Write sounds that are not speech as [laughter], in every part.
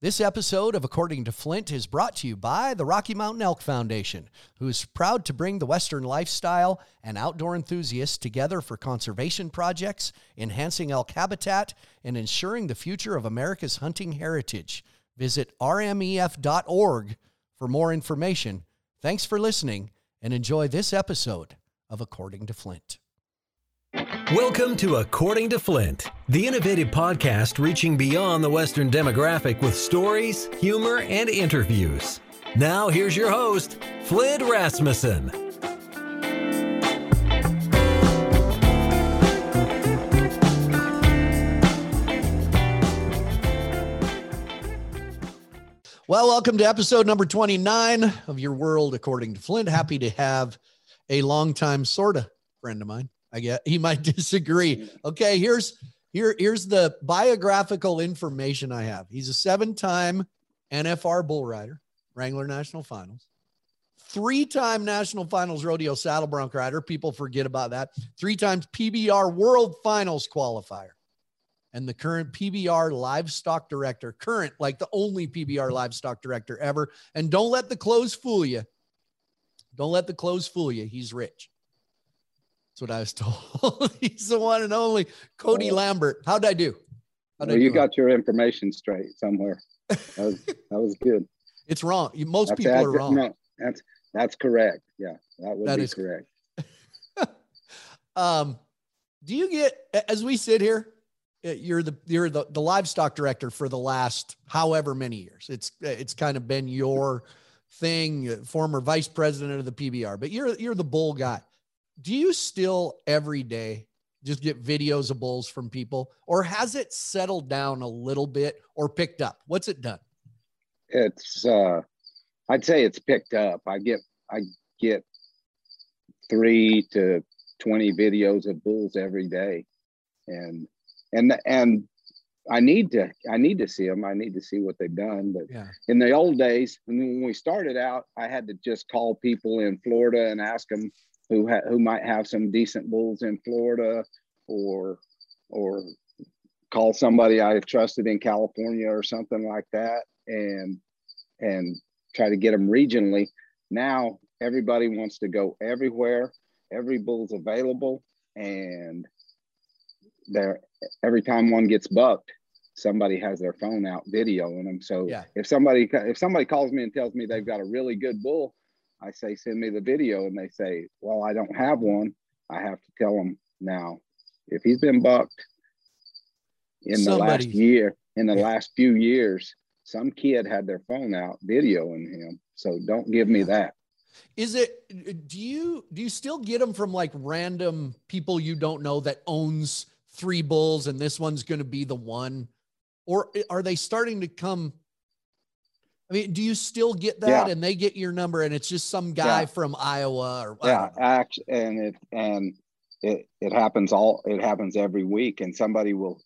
This episode of According to Flint is brought to you by the Rocky Mountain Elk Foundation, who is proud to bring the Western lifestyle and outdoor enthusiasts together for conservation projects, enhancing elk habitat, and ensuring the future of America's hunting heritage. Visit rmef.org for more information. Thanks for listening and enjoy this episode of According to Flint. Welcome to According to Flint, the innovative podcast reaching beyond the Western demographic with stories, humor, and interviews. Now, here's your host, Flint Rasmussen. Well, welcome to episode number 29 of Your World According to Flint. Happy to have a longtime sort of friend of mine. I guess he might [laughs] disagree. Okay, here's here here's the biographical information I have. He's a seven-time NFR bull rider, Wrangler National Finals, three-time National Finals rodeo saddle bronc rider. People forget about that. Three times PBR World Finals qualifier and the current PBR livestock director, current, like the only PBR livestock director ever. And don't let the clothes fool you. Don't let the clothes fool you. He's rich. That's what I was [laughs] told. He's the one and only Cody Lambert. How'd I do? How'd well, I do? you got your information straight somewhere. That was, [laughs] that was good. It's wrong. Most that's, people are wrong. No, that's that's correct. Yeah, that would that be is, correct. [laughs] um, do you get as we sit here? Uh, you're the you're the, the livestock director for the last however many years. It's it's kind of been your thing, uh, former vice president of the PBR, but you're you're the bull guy. Do you still every day just get videos of bulls from people, or has it settled down a little bit or picked up? What's it done? It's uh, I'd say it's picked up. I get I get three to twenty videos of bulls every day, and and and I need to I need to see them. I need to see what they've done. But yeah. in the old days, when we started out, I had to just call people in Florida and ask them who ha- who might have some decent bulls in Florida, or or call somebody I have trusted in California or something like that, and and try to get them regionally. Now everybody wants to go everywhere. Every bull's available, and there every time one gets bucked somebody has their phone out videoing them so yeah. if somebody if somebody calls me and tells me they've got a really good bull i say send me the video and they say well i don't have one i have to tell them now if he's been bucked in the last year in the yeah. last few years some kid had their phone out videoing him so don't give me that is it do you do you still get them from like random people you don't know that owns three bulls and this one's going to be the one? Or eh, are they starting to come? I mean, do you still get that yeah. and they get your number and it's just some guy yeah. from Iowa or yeah, actually, and it and it it happens all it happens every week and somebody will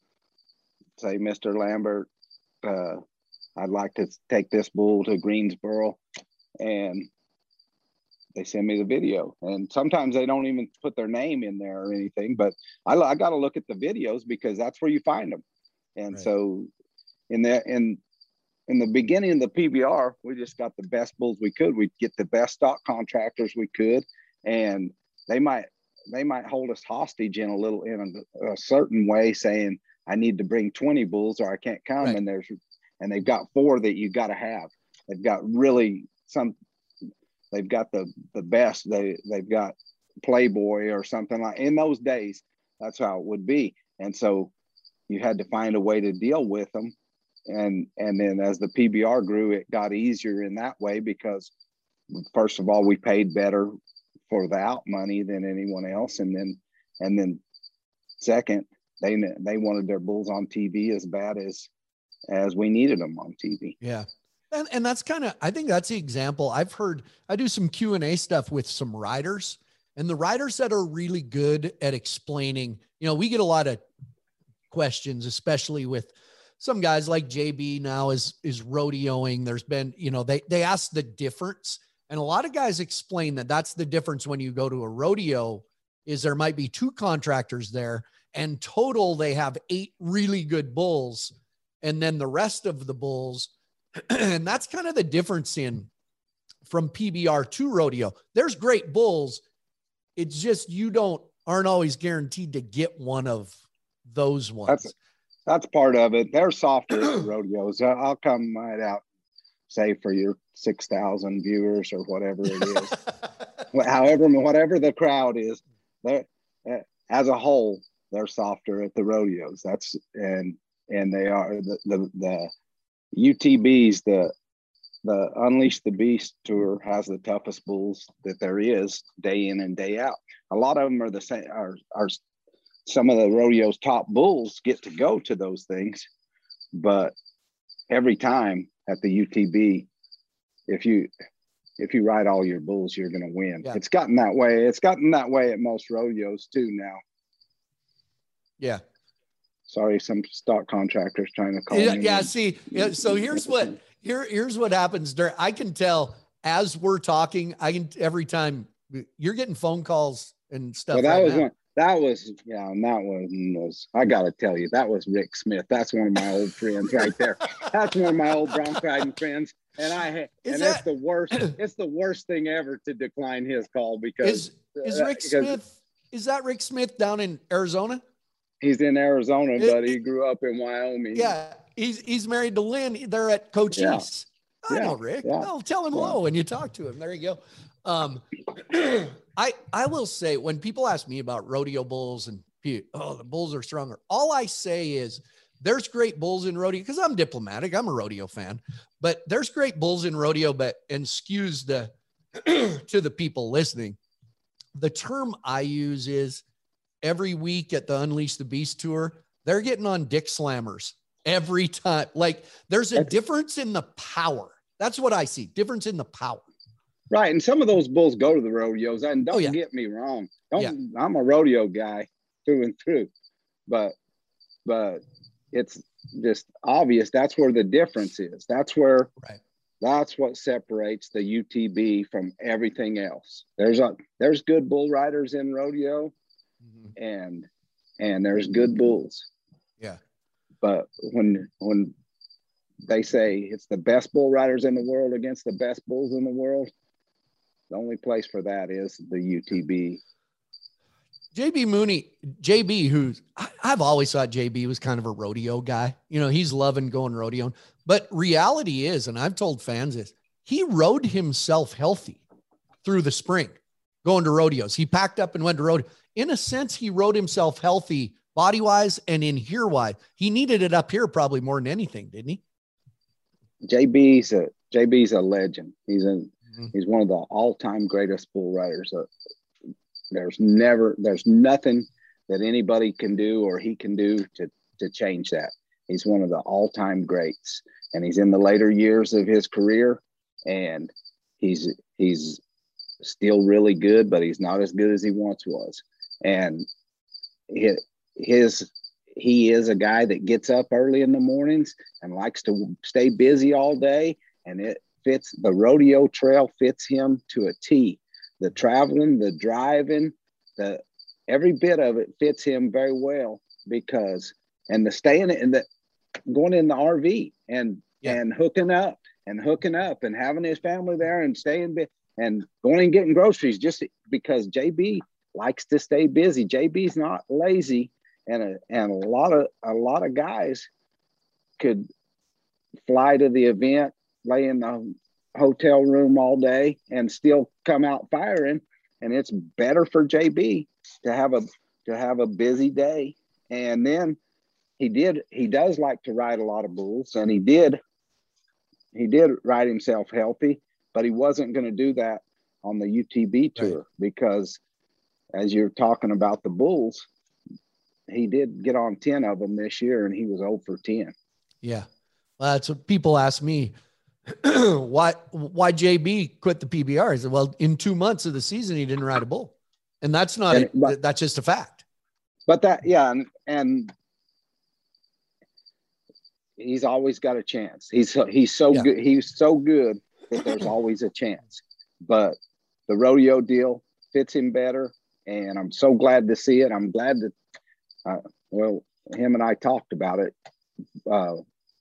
say, Mr. Lambert, uh, I'd like to take this bull to Greensboro and they send me the video and sometimes they don't even put their name in there or anything but i, I got to look at the videos because that's where you find them and right. so in the in in the beginning of the pbr we just got the best bulls we could we get the best stock contractors we could and they might they might hold us hostage in a little in a, a certain way saying i need to bring 20 bulls or i can't come right. and there's and they've got four that you got to have they've got really some they've got the the best. They they've got Playboy or something like. In those days, that's how it would be, and so you had to find a way to deal with them. And and then as the PBR grew, it got easier in that way because first of all, we paid better for the out money than anyone else, and then and then second, they they wanted their bulls on TV as bad as as we needed them on TV. Yeah. And, and that's kind of, I think that's the example I've heard. I do some Q and A stuff with some riders and the riders that are really good at explaining, you know, we get a lot of questions, especially with some guys like JB now is, is rodeoing. There's been, you know, they, they ask the difference and a lot of guys explain that that's the difference when you go to a rodeo is there might be two contractors there and total they have eight really good bulls and then the rest of the bulls [clears throat] and that's kind of the difference in from PBR to rodeo. There's great bulls. It's just you don't aren't always guaranteed to get one of those ones. That's that's part of it. They're softer [clears throat] at rodeos. I'll come right out, say for your six thousand viewers or whatever it is, [laughs] however, whatever the crowd is. They, eh, as a whole, they're softer at the rodeos. That's and and they are the the, the UTBs the the Unleash the Beast tour has the toughest bulls that there is day in and day out. A lot of them are the same. Are are some of the rodeo's top bulls get to go to those things, but every time at the UTB, if you if you ride all your bulls, you're going to win. Yeah. It's gotten that way. It's gotten that way at most rodeos too now. Yeah. Sorry, some stock contractors trying to call yeah, me. Yeah. See, yeah, so here's what here here's what happens. During, I can tell as we're talking. I can every time you're getting phone calls and stuff. Well, that right was one. That was yeah, and that one was I gotta tell you, that was Rick Smith. That's one of my old friends right there. That's one of my old bronc riding friends. And I Is and that, it's the worst, it's the worst thing ever to decline his call because is, is uh, Rick uh, Smith is that Rick Smith down in Arizona? He's in Arizona, it, but he grew up in Wyoming. Yeah, he's he's married to Lynn. They're at Cochise. Yeah. I yeah. know Rick. Yeah. Oh, tell him hello when you talk to him. There you go. Um, [clears throat] I I will say when people ask me about rodeo bulls and oh the bulls are stronger, all I say is there's great bulls in rodeo because I'm diplomatic. I'm a rodeo fan, but there's great bulls in rodeo, but and skews the [clears throat] to the people listening. The term I use is every week at the Unleash the Beast tour, they're getting on dick slammers every time. Like there's a difference in the power. That's what I see. Difference in the power. Right. And some of those bulls go to the rodeos. And don't oh, yeah. get me wrong. Don't yeah. I'm a rodeo guy through and through. But but it's just obvious that's where the difference is. That's where right. that's what separates the UTB from everything else. There's a there's good bull riders in rodeo mm-hmm. and and there's good bulls. Yeah. But when when they say it's the best bull riders in the world against the best bulls in the world, the only place for that is the UTB. JB Mooney, JB, who's I've always thought JB was kind of a rodeo guy. You know, he's loving going rodeo. But reality is, and I've told fans this, he rode himself healthy through the spring going to rodeos. He packed up and went to rodeo. In a sense, he rode himself healthy body wise and in here wise. He needed it up here probably more than anything, didn't he? JB's a JB's a legend. He's a Mm-hmm. He's one of the all-time greatest bull riders. Uh, there's never, there's nothing that anybody can do or he can do to to change that. He's one of the all-time greats, and he's in the later years of his career, and he's he's still really good, but he's not as good as he once was. And his, his he is a guy that gets up early in the mornings and likes to stay busy all day, and it fits the rodeo trail fits him to a T. The traveling, the driving, the every bit of it fits him very well because and the staying in the going in the RV and yeah. and hooking up and hooking up and having his family there and staying and going and getting groceries just because JB likes to stay busy. JB's not lazy and a, and a lot of a lot of guys could fly to the event lay in the hotel room all day and still come out firing. And it's better for JB to have a to have a busy day. And then he did he does like to ride a lot of bulls and he did he did ride himself healthy, but he wasn't going to do that on the UTB tour right. because as you're talking about the bulls, he did get on 10 of them this year and he was 0 for 10. Yeah. Well, that's what people ask me [clears throat] why why JB quit the PBR? He said, well, in two months of the season, he didn't ride a bull, and that's not and, but, that's just a fact. But that yeah, and, and he's always got a chance. He's he's so yeah. good. He's so good that there's always a chance. But the rodeo deal fits him better, and I'm so glad to see it. I'm glad that uh, well, him and I talked about it uh,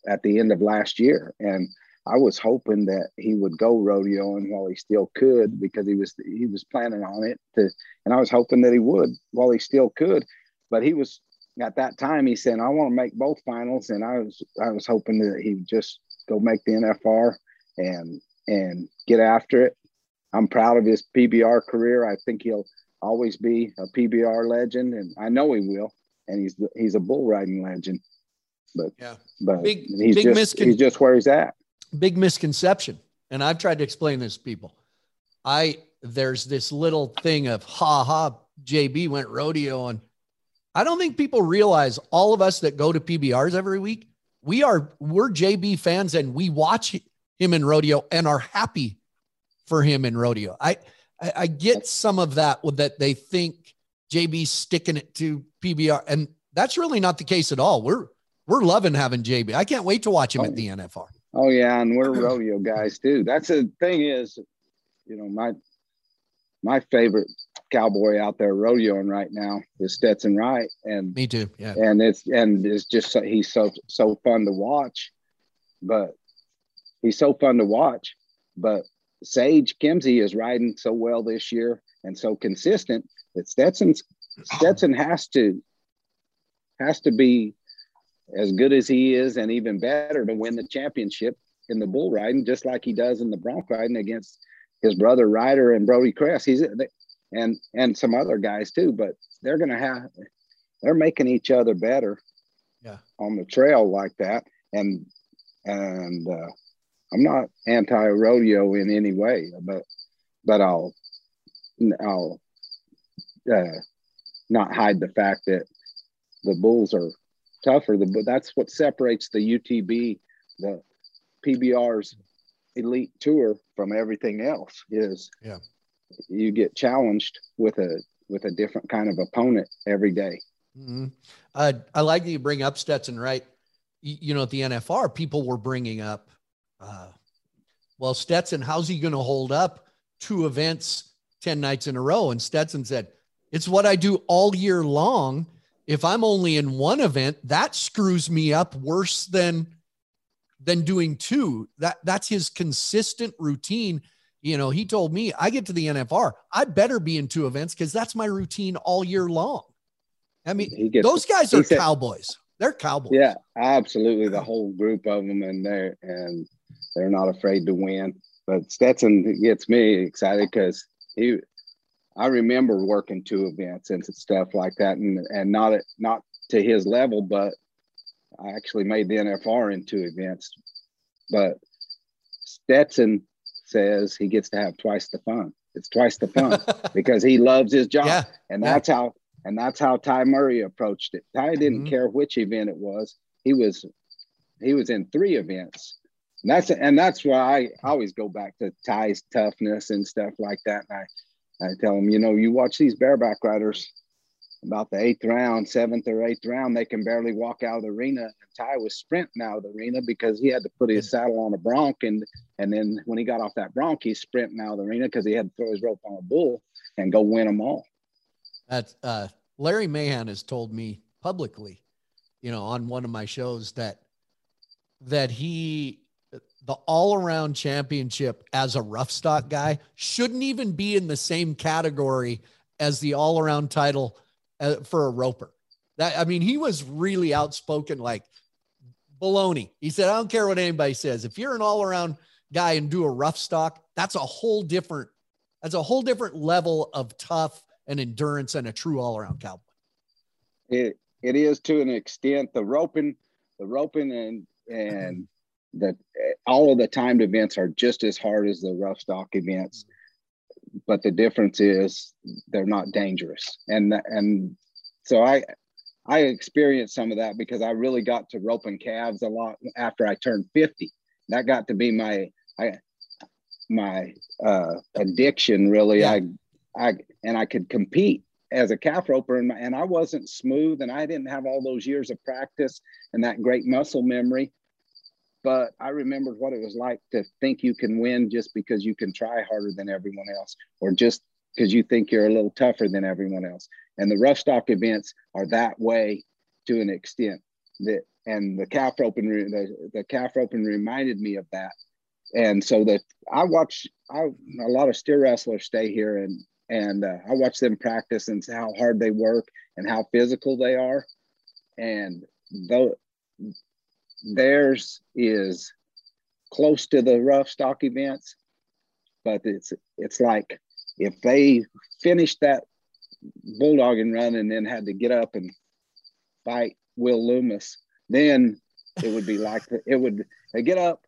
at the end of last year, and I was hoping that he would go rodeoing while he still could because he was he was planning on it to, and I was hoping that he would while he still could. But he was at that time he said I want to make both finals, and I was I was hoping that he would just go make the NFR and and get after it. I'm proud of his PBR career. I think he'll always be a PBR legend, and I know he will. And he's he's a bull riding legend. But yeah, but big, he's big just miscon- he's just where he's at. Big misconception, and I've tried to explain this to people. I there's this little thing of ha ha. JB went rodeo, and I don't think people realize all of us that go to PBRs every week. We are we're JB fans, and we watch him in rodeo and are happy for him in rodeo. I I, I get some of that with that they think JB's sticking it to PBR, and that's really not the case at all. We're we're loving having JB. I can't wait to watch him oh, at the NFR. Oh yeah, and we're [clears throat] rodeo guys too. That's the thing is, you know, my my favorite cowboy out there rodeoing right now is Stetson Wright, and me too. Yeah, and it's and it's just he's so so fun to watch, but he's so fun to watch. But Sage Kimzey is riding so well this year and so consistent that Stetson's [clears throat] Stetson has to has to be as good as he is and even better to win the championship in the bull riding, just like he does in the bronc riding against his brother Ryder and Brody Cress. He's and and some other guys too, but they're gonna have they're making each other better yeah on the trail like that. And and uh, I'm not anti rodeo in any way, but but I'll I'll uh, not hide the fact that the bulls are tougher. The, that's what separates the UTB, the PBR's elite tour from everything else is yeah you get challenged with a with a different kind of opponent every day. Mm-hmm. Uh, I like that you bring up Stetson, right? You, you, know, at the NFR, people were bringing up, uh, well, Stetson, how's he going to hold up two events 10 nights in a row? And Stetson said, it's what I do all year long if I'm only in one event, that screws me up worse than than doing two. That that's his consistent routine. You know, he told me I get to the NFR, I better be in two events because that's my routine all year long. I mean, gets, those guys are said, cowboys. They're cowboys. Yeah, absolutely. The whole group of them, and they're and they're not afraid to win. But Stetson gets me excited because he I remember working two events and stuff like that, and and not at, not to his level, but I actually made the NFR in two events. But Stetson says he gets to have twice the fun. It's twice the fun [laughs] because he loves his job, yeah. and that's yeah. how and that's how Ty Murray approached it. Ty didn't mm-hmm. care which event it was. He was he was in three events. And that's and that's why I always go back to Ty's toughness and stuff like that. And I I tell them, you know, you watch these bareback riders about the eighth round, seventh or eighth round, they can barely walk out of the arena. And Ty was sprinting out of the arena because he had to put his saddle on a bronc. And, and then when he got off that bronc, he's sprinting out of the arena because he had to throw his rope on a bull and go win them all. That's uh, Larry Mahan has told me publicly, you know, on one of my shows that that he the all around championship as a rough stock guy shouldn't even be in the same category as the all around title uh, for a roper. That I mean, he was really outspoken, like baloney. He said, I don't care what anybody says. If you're an all around guy and do a rough stock, that's a whole different, that's a whole different level of tough and endurance and a true all around cowboy. It it is to an extent the roping, the roping and and that all of the timed events are just as hard as the rough stock events but the difference is they're not dangerous. And and so i i experienced some of that because i really got to roping calves a lot after i turned 50 that got to be my i my uh addiction really. Yeah. i i and i could compete as a calf roper and, and i wasn't smooth and i didn't have all those years of practice and that great muscle memory but I remembered what it was like to think you can win just because you can try harder than everyone else, or just because you think you're a little tougher than everyone else. And the rough stock events are that way to an extent. That and the calf roping the, the calf roping reminded me of that. and so that I watch I a lot of steer wrestlers stay here and and uh, I watch them practice and how hard they work and how physical they are, and though theirs is close to the rough stock events, but it's it's like if they finished that bulldogging run and then had to get up and fight Will Lummus, then it would be like it would they get up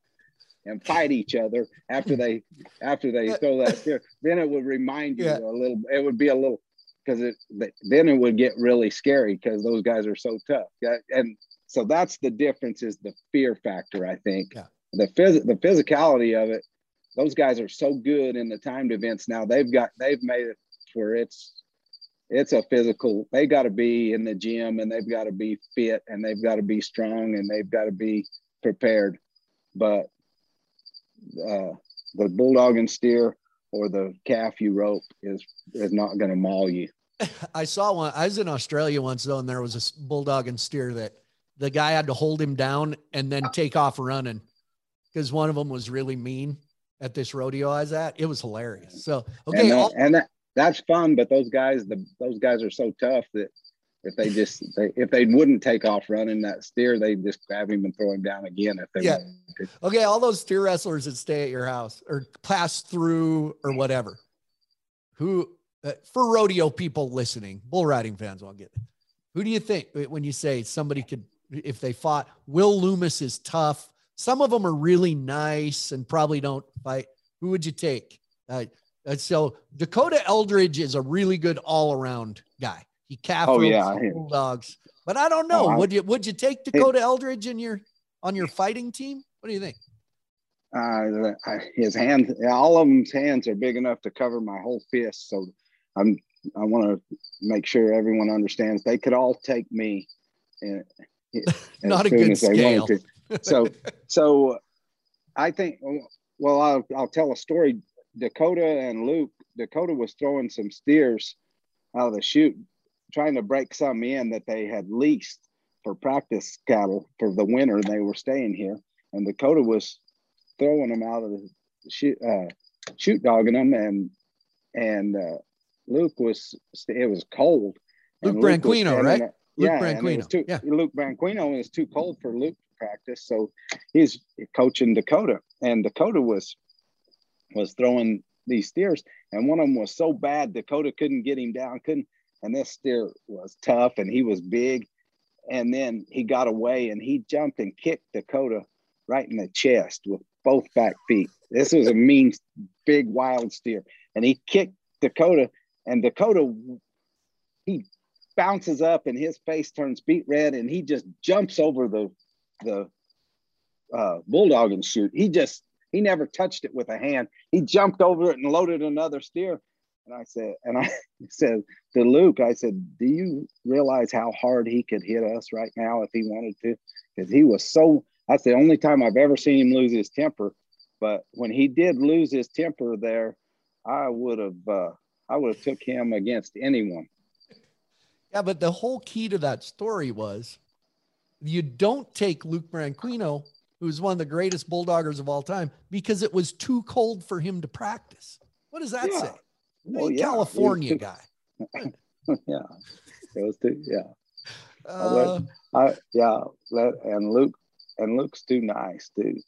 and fight each other after they after they throw that spear. Then it would remind you yeah. a little. It would be a little because it then it would get really scary because those guys are so tough. And so that's the difference is the fear factor. I think yeah. the phys- the physicality of it. Those guys are so good in the timed events now. They've got they've made it where it's it's a physical. They got to be in the gym and they've got to be fit and they've got to be strong and they've got to be prepared. But uh, the bulldog and steer or the calf you rope is is not going to maul you. [laughs] I saw one. I was in Australia once though, and there was a bulldog and steer that the guy had to hold him down and then take off running because one of them was really mean at this rodeo I was at. It was hilarious. So okay, and, that, and that, that's fun, but those guys, the those guys are so tough that if they just they, if they wouldn't take off running that steer, they'd just grab him and throw him down again. If they yeah. Okay, all those steer wrestlers that stay at your house or pass through or whatever, who uh, for rodeo people listening, bull riding fans won't get it. Who do you think when you say somebody could if they fought? Will Lummus is tough. Some of them are really nice and probably don't fight. Who would you take? Uh, so Dakota Eldridge is a really good all around guy. He calf oh, yeah. bulldogs. But I don't know. Oh, would you would you take Dakota Eldridge in your on your fighting team? What do you think? Uh, his hands, all of them's hands are big enough to cover my whole fist. So I'm I want to make sure everyone understands they could all take me. And, Not a good scale. So so I think well I'll I'll tell a story. Dakota and Luke. Dakota was throwing some steers out of the chute trying to break some in that they had leased for practice cattle for the winter. They were staying here, and Dakota was throwing them out of the chute, uh, chute dogging them, and and uh, Luke was it was cold. Luke Branquinho, right? Luke yeah, Branquinho. Too, yeah, Luke Branquinho is too cold for Luke to practice, so he's coaching Dakota, and Dakota was was throwing these steers, and one of them was so bad Dakota couldn't get him down, couldn't and this steer was tough and he was big. And then he got away and he jumped and kicked Dakota right in the chest with both back feet. This was a mean, big, wild steer. And he kicked Dakota, and Dakota, he bounces up and his face turns beet red and he just jumps over the the uh, bulldog and shoot. He just he never touched it with a hand. He jumped over it and loaded another steer. And I said, and I [laughs] said to Luke, I said, Do you realize how hard he could hit us right now if he wanted to? Because he was so, that's the only time I've ever seen him lose his temper. But when he did lose his temper there, I would have, uh, I would have took him against anyone. Yeah, but the whole key to that story was you don't take Luke Branquinho, who's one of the greatest bulldoggers of all time, because it was too cold for him to practice. What does that yeah. say? well, yeah, California [laughs] guy. [laughs] yeah, those two. Yeah. Uh, I, yeah, and Luke and Luke's too nice too.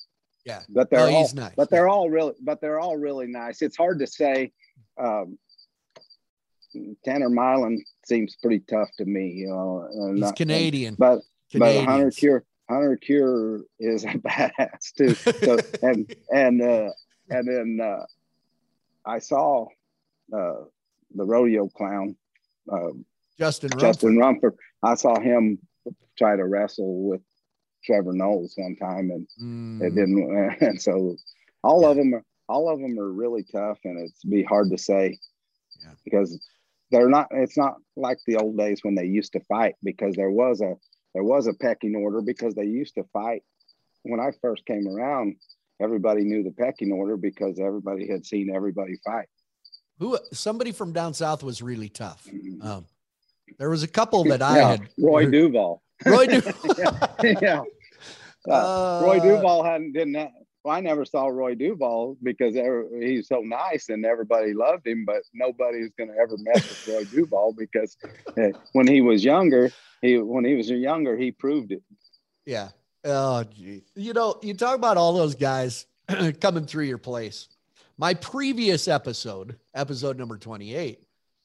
Yeah, but they're all nice. but they're yeah. all really but they're all really nice. It's hard to say. Um, Tanner Milan seems pretty tough to me. You know, he's not, Canadian, but Canadians. but Hunter Cure Hunter Cure is a [laughs] badass too. So [laughs] and and uh, and then uh, I saw uh, the rodeo clown, uh, Justin Rumford. Justin Rumford. I saw him try to wrestle with Trevor Knowles one time, and mm. it didn't. [laughs] And so all yeah. of them are all of them are really tough, and it's be hard to say yeah. because they're not. It's not like the old days when they used to fight because there was a there was a pecking order because they used to fight. When I first came around, everybody knew the pecking order because everybody had seen everybody fight who somebody from down south was really tough. Um, there was a couple that I yeah, had. Roy heard. Duvall. Roy [laughs] Duvall. yeah. [laughs] yeah. Uh, Roy Duvall hadn't didn't well, I never saw Roy Duvall because he's so nice and everybody loved him, but nobody's going to ever mess with Roy [laughs] Duvall because eh, when he was younger, he when he was younger, he proved it. Yeah. Oh, gee. You know, you talk about all those guys [clears throat] coming through your place. My previous episode, episode number 28,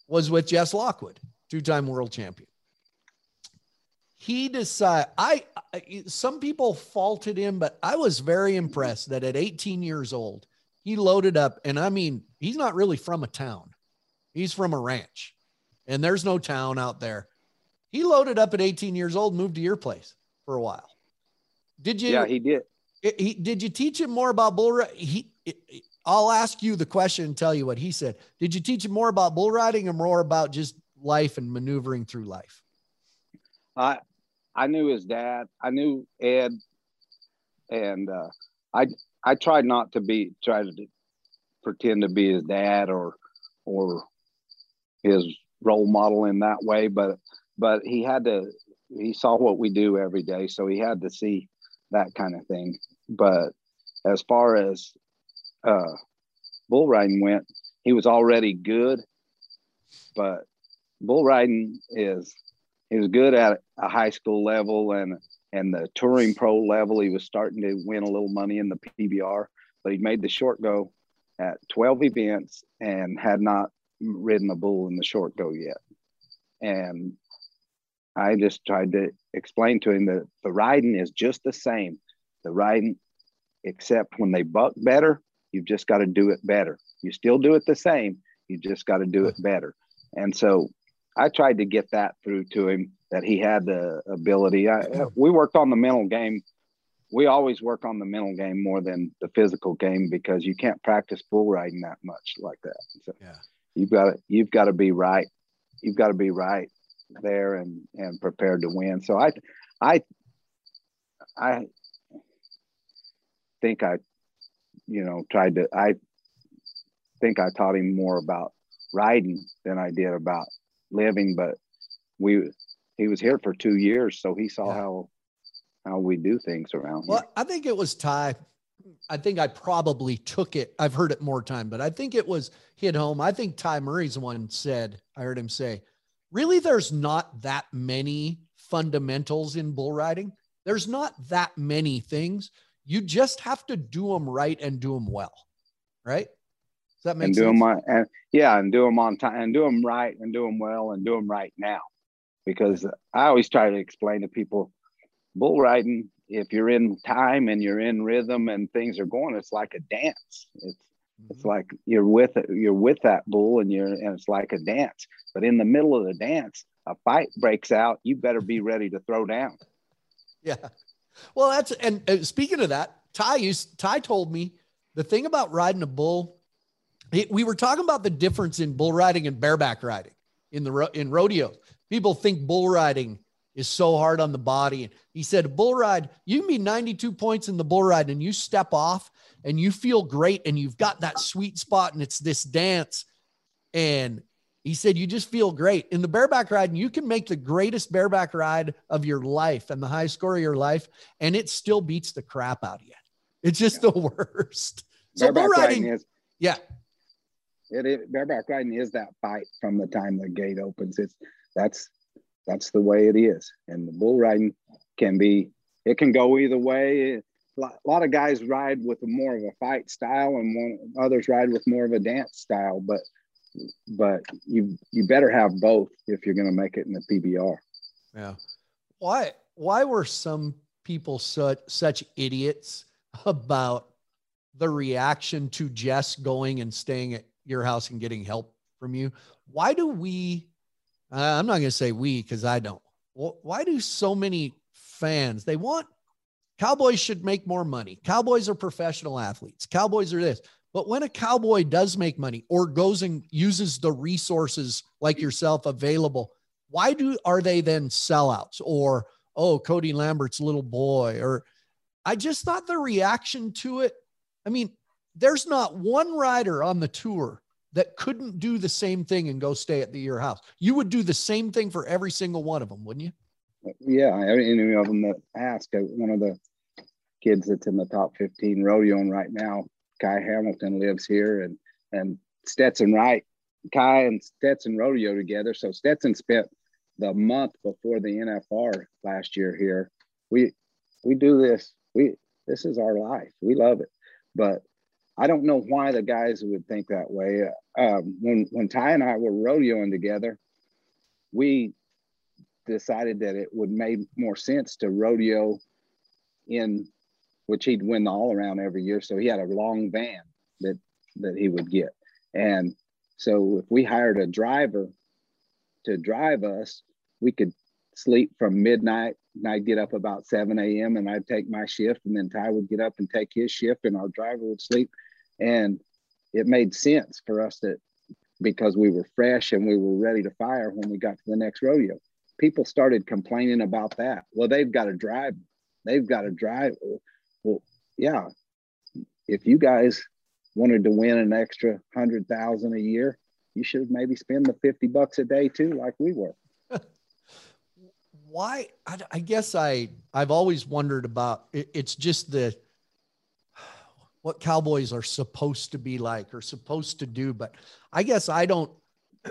was with Jess Lockwood, two-time world champion he decided I, I, some people faulted him but i was very impressed that at 18 years old he loaded up and i mean he's not really from a town. He's from a ranch and there's no town out there. He loaded up at 18 years old moved to your place for a while. Did you yeah he did. He, did you teach him more about bull he i'll ask you the question and tell you what he said. Did you teach him more about bull riding or more about just life and maneuvering through life? I I knew his dad. I knew Ed, and uh, I I tried not to be try to pretend to be his dad or or his role model in that way, but but he had to. He saw what we do every day, so he had to see that kind of thing. But as far as uh, bull riding went, he was already good, but bull riding is he was good at a high school level and and the touring pro level. He was starting to win a little money in the PBR, but he made the short go at 12 events and had not ridden a bull in the short go yet. And I just tried to explain to him that the riding is just the same. The riding, except when they buck better, you've just got to do it better. You still do it the same, you just got to do it better. And so I tried to get that through to him that he had the ability. I, we worked on the mental game. We always work on the mental game more than the physical game because you can't practice bull riding that much like that. So yeah. you've got to you've got to be right. You've got to be right there and and prepared to win. So I I I think I you know tried to I think I taught him more about riding than I did about living, but we he was here for two years, so he saw yeah. how how we do things around well, here. I think it was Ty. I think I probably took it. I've heard it more time, but I think it was hit home. I think Ty Murray's one said, I heard him say, really, there's not that many fundamentals in bull riding. There's not that many things. You just have to do them right and do them well. Right. Does that make and sense? Do them on, and yeah, and do them on time and do them right and do them well and do them right now. Because I always try to explain to people bull riding, if you're in time and you're in rhythm and things are going, it's like a dance. It's mm-hmm. it's like you're with it, you're with that bull and you're and it's like a dance. But in the middle of the dance, a fight breaks out, you better be ready to throw down. Yeah. Well, that's and uh, speaking of that, Ty used Ty told me the thing about riding a bull we were talking about the difference in bull riding and bareback riding in the in rodeos. People think bull riding is so hard on the body. And he said, bull ride, you can be 92 points in the bull ride and you step off and you feel great and you've got that sweet spot and it's this dance. And he said, you just feel great. In the bareback ride, and you can make the greatest bareback ride of your life and the high score of your life, and it still beats the crap out of you. It's just yeah. the [laughs] worst. So bull riding, is, yeah, it, it bareback riding is that fight from the time the gate opens. It's that's that's the way it is. And the bull riding can be it can go either way. A lot of guys ride with more of a fight style, and one, others ride with more of a dance style. But but you you better have both if you're going to make it in the PBR. Yeah. Why why were some people such such idiots about the reaction to Jess going and staying at your house and getting help from you. Why do we, uh, I'm not going to say we because I don't. Why do so many fans, they want cowboys should make more money. Cowboys are professional athletes. Cowboys are this. But when a cowboy does make money or goes and uses the resources like yourself available, why do are they then sellouts or oh Cody Lambert's little boy or I just thought the reaction to it. I mean, there's not one rider on the tour that couldn't do the same thing and go stay at the your house. You would do the same thing for every single one of them, wouldn't you? Yeah, any of them that ask, uh, one of the kids that's in the top 15 rodeoing right now. Kai Hamilton lives here and and Stetson Wright, Kai and Stetson rodeo together. So Stetson spent the month before the NFR last year here. We we do this. We this is our life. We love it. But I don't know why the guys would think that way. Um, when when Ty and I were rodeoing together, we decided that it would make more sense to rodeo in which he'd win the all around every year. So he had a long van that that he would get. And so if we hired a driver to drive us, we could sleep from midnight and I'd get up about 7 a.m. and I'd take my shift and then Ty would get up and take his shift and our driver would sleep. And it made sense for us to because we were fresh and we were ready to fire when we got to the next rodeo. People started complaining about that. Well, they've got to drive. They've got to drive. Well, yeah. If you guys wanted to win an extra hundred thousand a year, you should maybe spend the 50 bucks a day too, like we were. [laughs] Why? I, I, guess I, I've always wondered about it, it's just the, what cowboys are supposed to be like or supposed to do. But I guess I don't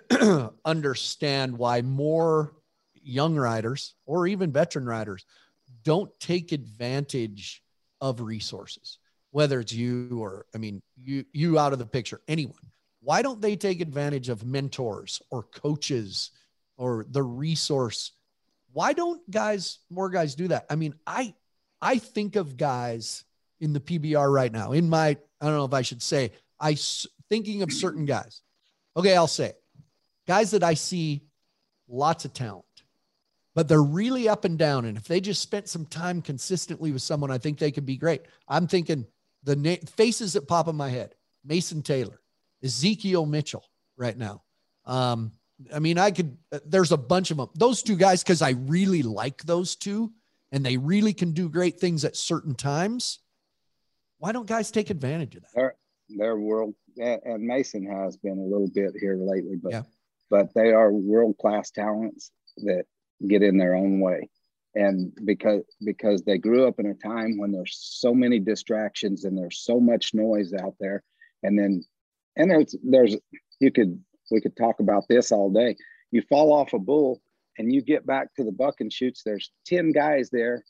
[clears throat] understand why more young riders or even veteran riders don't take advantage of resources whether it's you or I mean you you out of the picture, anyone. Why don't they take advantage of mentors or coaches or the resource? Why don't guys more guys do that? I mean, I I think of guys in the PBR right now. In my I don't know if I should say I thinking of certain guys. Okay, I'll say guys that I see lots of talent but they're really up and down. And if they just spent some time consistently with someone, I think they could be great. I'm thinking the na- faces that pop in my head Mason Taylor, Ezekiel Mitchell right now. Um, I mean, I could, there's a bunch of them. Those two guys, because I really like those two and they really can do great things at certain times. Why don't guys take advantage of that? They're, they're world, and Mason has been a little bit here lately, but, yeah. but they are world class talents that get in their own way and because because they grew up in a time when there's so many distractions and there's so much noise out there and then and there's there's you could we could talk about this all day you fall off a bull and you get back to the buck and shoots. there's 10 guys there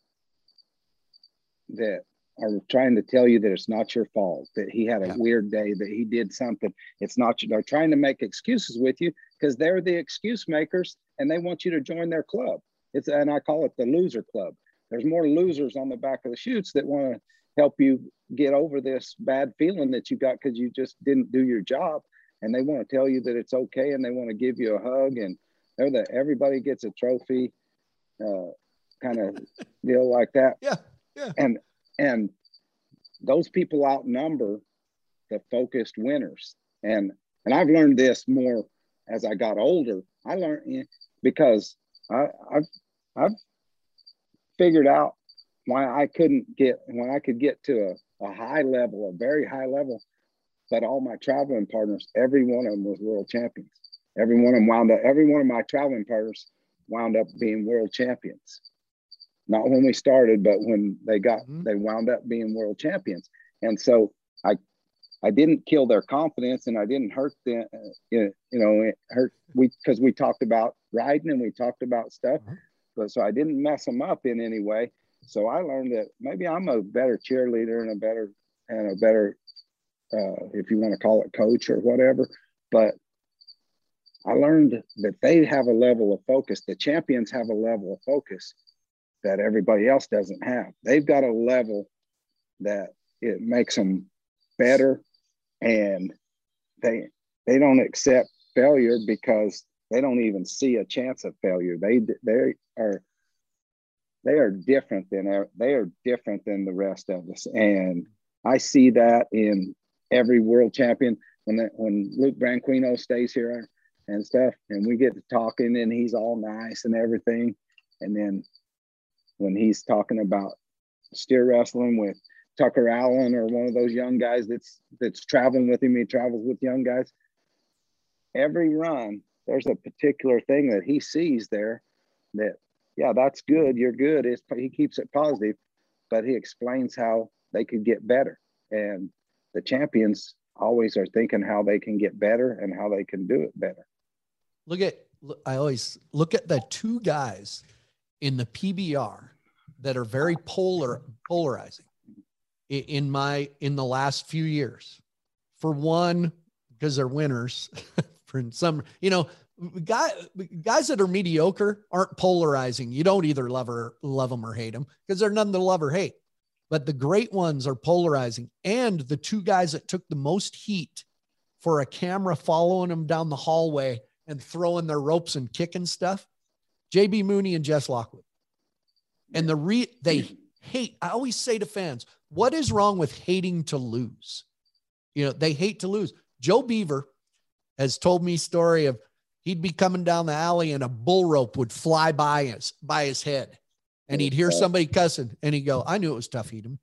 that are trying to tell you that it's not your fault that he had a yeah. weird day that he did something it's not they're trying to make excuses with you because they're the excuse makers and they want you to join their club it's and I call it the loser club. There's more losers on the back of the chutes that want to help you get over this bad feeling that you got because you just didn't do your job, and they want to tell you that it's okay, and they want to give you a hug, and they're the everybody gets a trophy, uh, kind of [laughs] deal like that. Yeah, yeah. And and those people outnumber the focused winners, and and I've learned this more as I got older. I learned eh, because I, I've I've figured out why I couldn't get when I could get to a, a high level, a very high level, but all my traveling partners, every one of them was world champions. Every one of them wound up, every one of my traveling partners wound up being world champions. Not when we started, but when they got, mm-hmm. they wound up being world champions. And so I I didn't kill their confidence and I didn't hurt them, uh, you know, it hurt we, cause we talked about riding and we talked about stuff, uh-huh. but so I didn't mess them up in any way. So I learned that maybe I'm a better cheerleader and a better, and a better, uh, if you want to call it coach or whatever, but I learned that they have a level of focus. The champions have a level of focus that everybody else doesn't have. They've got a level that it makes them better and they they don't accept failure because they don't even see a chance of failure. They they are they are different than they are different than the rest of us, and I see that in every world champion when when Luke Branquinho stays here and stuff, and we get to talking, and he's all nice and everything, and then when he's talking about steer wrestling with Tucker Allen or one of those young guys that's that's traveling with him. He travels with young guys. Every run, there's a particular thing that he sees there that, yeah, that's good. You're good. It's, he keeps it positive. but he explains how they could get better. And the champions always are thinking how they can get better and how they can do it better. Look at, I always look at the two guys in the PBR that are very polar polarizing in my in the last few years. For one, because they're winners. [laughs] For some, you know, guy, guys that are mediocre aren't polarizing. You don't either love or love them or hate them because they're none to love or hate. But the great ones are polarizing. And the two guys that took the most heat for a camera following them down the hallway and throwing their ropes and kicking stuff, JB Mooney and Jess Lockwood. And the re they hate. I always say to fans, what is wrong with hating to lose? You know, they hate to lose. Joe Beaver has told me story of he'd be coming down the alley and a bull rope would fly by his by his head and he'd hear somebody cussing and he'd go, I knew it was Tuff Hedeman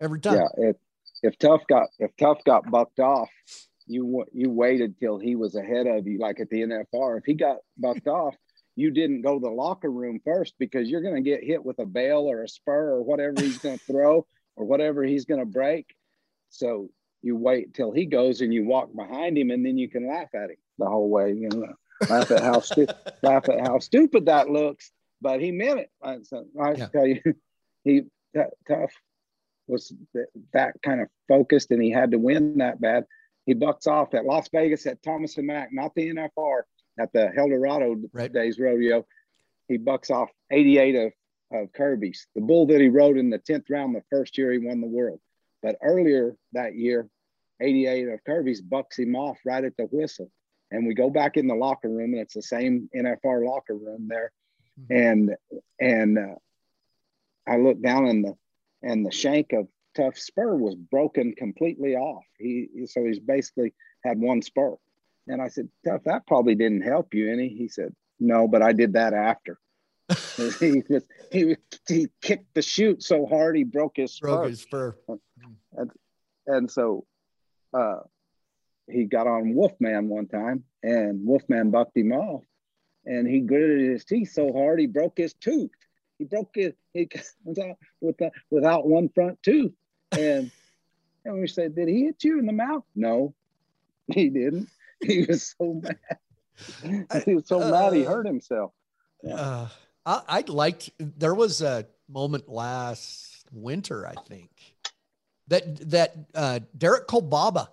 every time. Yeah. If, if Tuff got, if Tuff got bucked off, you, you waited till he was ahead of you, like at the NFR. If he got bucked [laughs] off, you didn't go to the locker room first because you're going to get hit with a bail or a spur or whatever he's going to throw or whatever he's going to break. So you wait till he goes and you walk behind him and then you can laugh at him the whole way. You know, laugh at how stu- [laughs] laugh at how stupid that looks, but he meant it. I, so I yeah. tell you, [laughs] he t- Tuff was that, that kind of focused and he had to win that bad. He bucks off at Las Vegas at Thomas and Mack, not the NFR at the Eldorado right. Days Rodeo. He bucks off 88 of, of Kirby's, the bull that he rode in the 10th round the first year he won the world. But earlier that year, 88 of Kirby's bucks him off right at the whistle. And we go back in the locker room, and it's the same NFR locker room there. Mm-hmm. And and uh, I look down, and the and the shank of Tuff spur was broken completely off. He so he's basically had one spur. And I said, Tuff, that probably didn't help you any. He said, No, but I did that after. [laughs] he was he he kicked the chute so hard he broke his spur. Broke his spur. And, and so uh, he got on Wolfman one time, and Wolfman bucked him off, and he gritted his teeth so hard he broke his tooth. He broke it he, without [laughs] without without one front tooth, and and we said, "Did he hit you in the mouth?" No, he didn't. [laughs] He was so mad. he was so uh, mad he hurt himself. Yeah. Uh, I, I liked. There was a moment last winter, I think, that that uh, Derek Kolbaba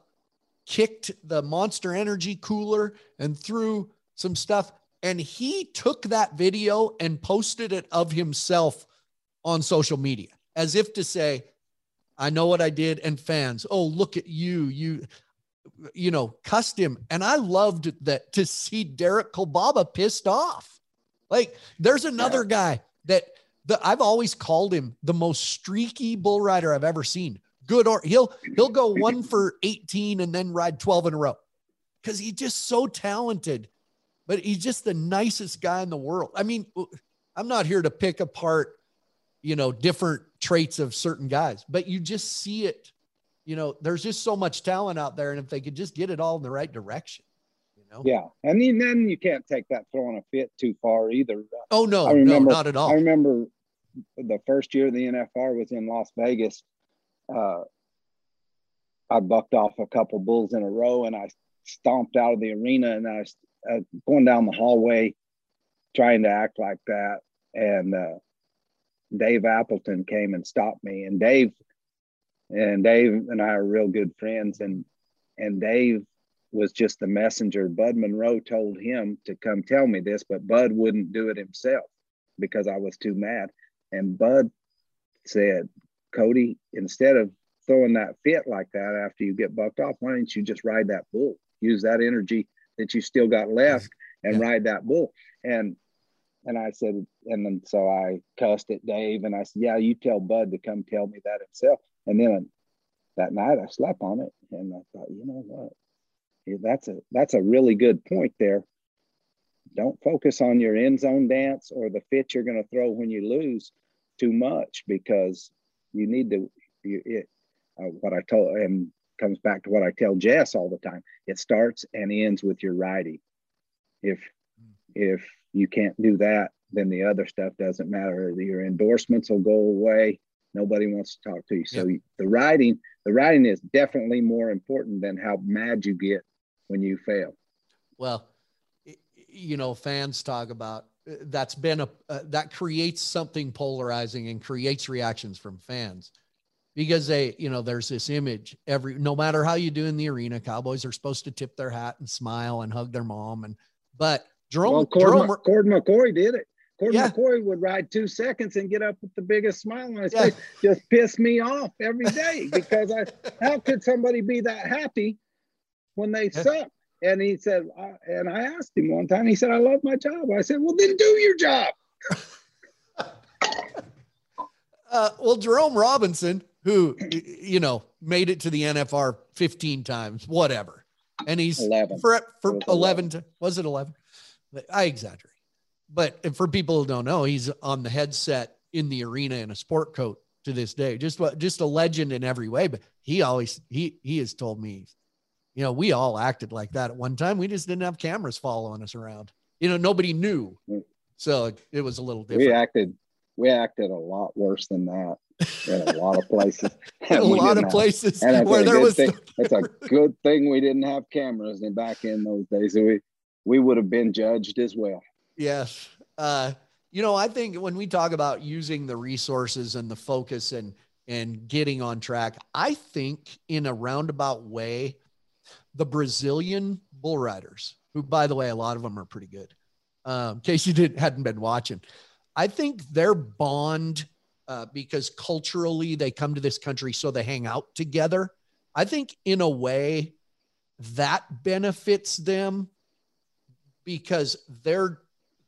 kicked the Monster Energy cooler and threw some stuff, and he took that video and posted it of himself on social media as if to say, "I know what I did," and fans, oh look at you, you you know, cussed him. And I loved that to see Derek Kolbaba pissed off. Like there's another yeah. guy that the, I've always called him the most streaky bull rider I've ever seen. Good or he'll he'll go one for 18 and then ride 12 in a row because he's just so talented. But he's just the nicest guy in the world. I mean, I'm not here to pick apart, you know, different traits of certain guys, but you just see it. You know, there's just so much talent out there, and if they could just get it all in the right direction, you know? Yeah. And then, then you can't take that throwing a fit too far either. Oh, no, I remember, no, not at all. I remember the first year the NFR was in Las Vegas. Uh, I bucked off a couple bulls in a row and I stomped out of the arena and I was uh, going down the hallway trying to act like that. And uh, Dave Appleton came and stopped me. And Dave and Dave and I are real good friends. And and Dave was just the messenger. Bud Monroe told him to come tell me this, but Bud wouldn't do it himself because I was too mad. And Bud said, Cody, instead of throwing that fit like that after you get bucked off, why don't you just ride that bull? Use that energy that you still got left and ride that bull. And and I said, and then so I cussed at Dave and I said, Yeah, you tell Bud to come tell me that himself. And then that night I slept on it and I thought, you know what? that's a that's a really good point there. Don't focus on your end zone dance or the fit you're going to throw when you lose too much because you need to. You, it, uh, what I told and comes back to what I tell Jess all the time. It starts and ends with your riding. If if you can't do that, then the other stuff doesn't matter. Your endorsements will go away. Nobody wants to talk to you. So the writing, the writing is definitely more important than how mad you get when you fail. Well, you know, fans talk about uh, that's been a uh, that creates something polarizing and creates reactions from fans because they, you know, there's this image every no matter how you do in the arena, Cowboys are supposed to tip their hat and smile and hug their mom and but Jerome, well, Cord, Jerome, Cord McCoy did it. Cord yeah. McCoy would ride two seconds and get up with the biggest smile on his yeah. face. Just piss me off every day [laughs] because I how could somebody be that happy when they yeah. suck? And he said, uh, and I asked him one time, he said, I love my job. I said, well, then do your job. [laughs] uh, well, Jerome Robinson, who, you know, made it to the NFR 15 times, whatever. And he's 11. for, for 11, 11 to, was it 11? I exaggerate. But for people who don't know, he's on the headset in the arena in a sport coat to this day. Just what just a legend in every way. But he always he he has told me you know, we all acted like that at one time. We just didn't have cameras following us around. You know, nobody knew. So it was a little different. We acted, we acted a lot worse than that in a lot of [laughs] places. a lot of have, places where there was. Thing, [laughs] it's a good thing we didn't have cameras and back in those days. So we, we would have been judged as well. Yes. Uh, you know, I think when we talk about using the resources and the focus and and getting on track, I think in a roundabout way, the Brazilian bull riders, who, by the way, a lot of them are pretty good. Um, in case you didn't hadn't been watching, I think their bond uh, because culturally they come to this country, so they hang out together. I think in a way that benefits them because they're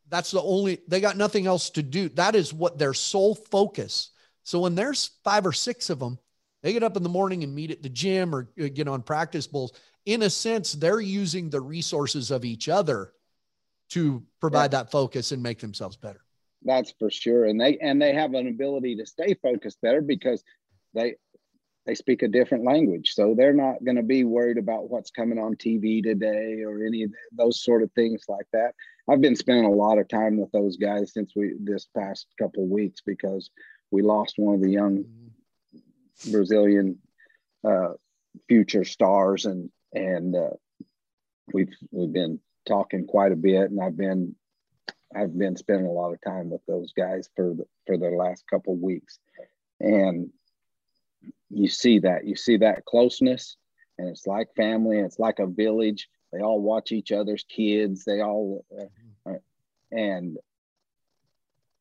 that's the only they got nothing else to do. That is what their sole focus. So when there's five or six of them, they get up in the morning and meet at the gym or uh, get on practice bulls in a sense, they're using the resources of each other to provide yeah. that focus and make themselves better. That's for sure. And they and they have an ability to stay focused better because they they speak a different language. So they're not going to be worried about what's coming on TV today or any of those sort of things like that. I've been spending a lot of time with those guys since we this past couple weeks because we lost one of the young. Brazilian uh, future stars and and uh, we've we've been talking quite a bit, and I've been I've been spending a lot of time with those guys for the, for the last couple weeks, and you see that you see that closeness, and it's like family, and it's like a village. They all watch each other's kids. They all uh, and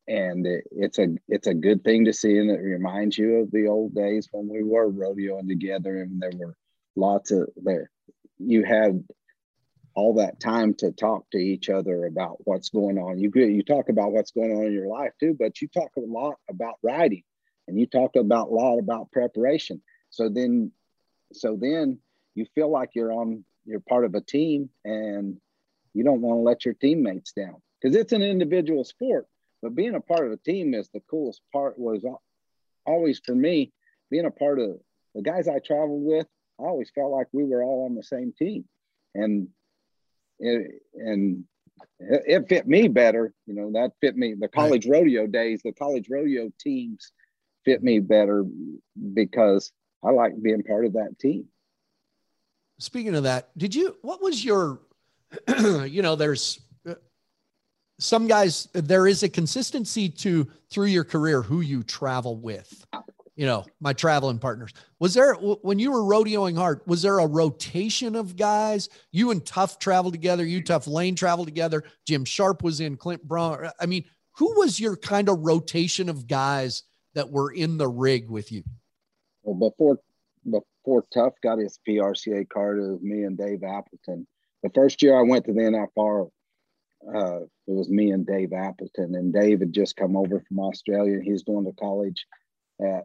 and it, it's a it's a good thing to see, and it reminds you of the old days when we were rodeoing together, and there were lots of there you had all that time to talk to each other about what's going on. You you talk about what's going on in your life too, but you talk a lot about writing, and you talk about a lot about preparation. So then, so then you feel like you're on you're part of a team, and you don't want to let your teammates down because it's an individual sport. But being a part of a team is the coolest part. Was always for me being a part of the guys I traveled with I always felt like we were all on the same team, and it, and it fit me better. You know, that fit me. The college right. rodeo days, the college rodeo teams fit me better because I like being part of that team. Speaking of that, did you? What was your? [clears throat] you know, there's uh, some guys. There is a consistency to through your career who you travel with you know, my traveling partners. Was there, when you were rodeoing hard, was there a rotation of guys? You and Tuff traveled together, you Tuff Lane traveled together, Jim Sharp was in, Clint Branger. I mean, who was your kind of rotation of guys that were in the rig with you? Well, before before Tuff got his PRCA card, it was me and Dave Appleton. The first year I went to the NFR, uh, it was me and Dave Appleton, and Dave had just come over from Australia. He's going to college at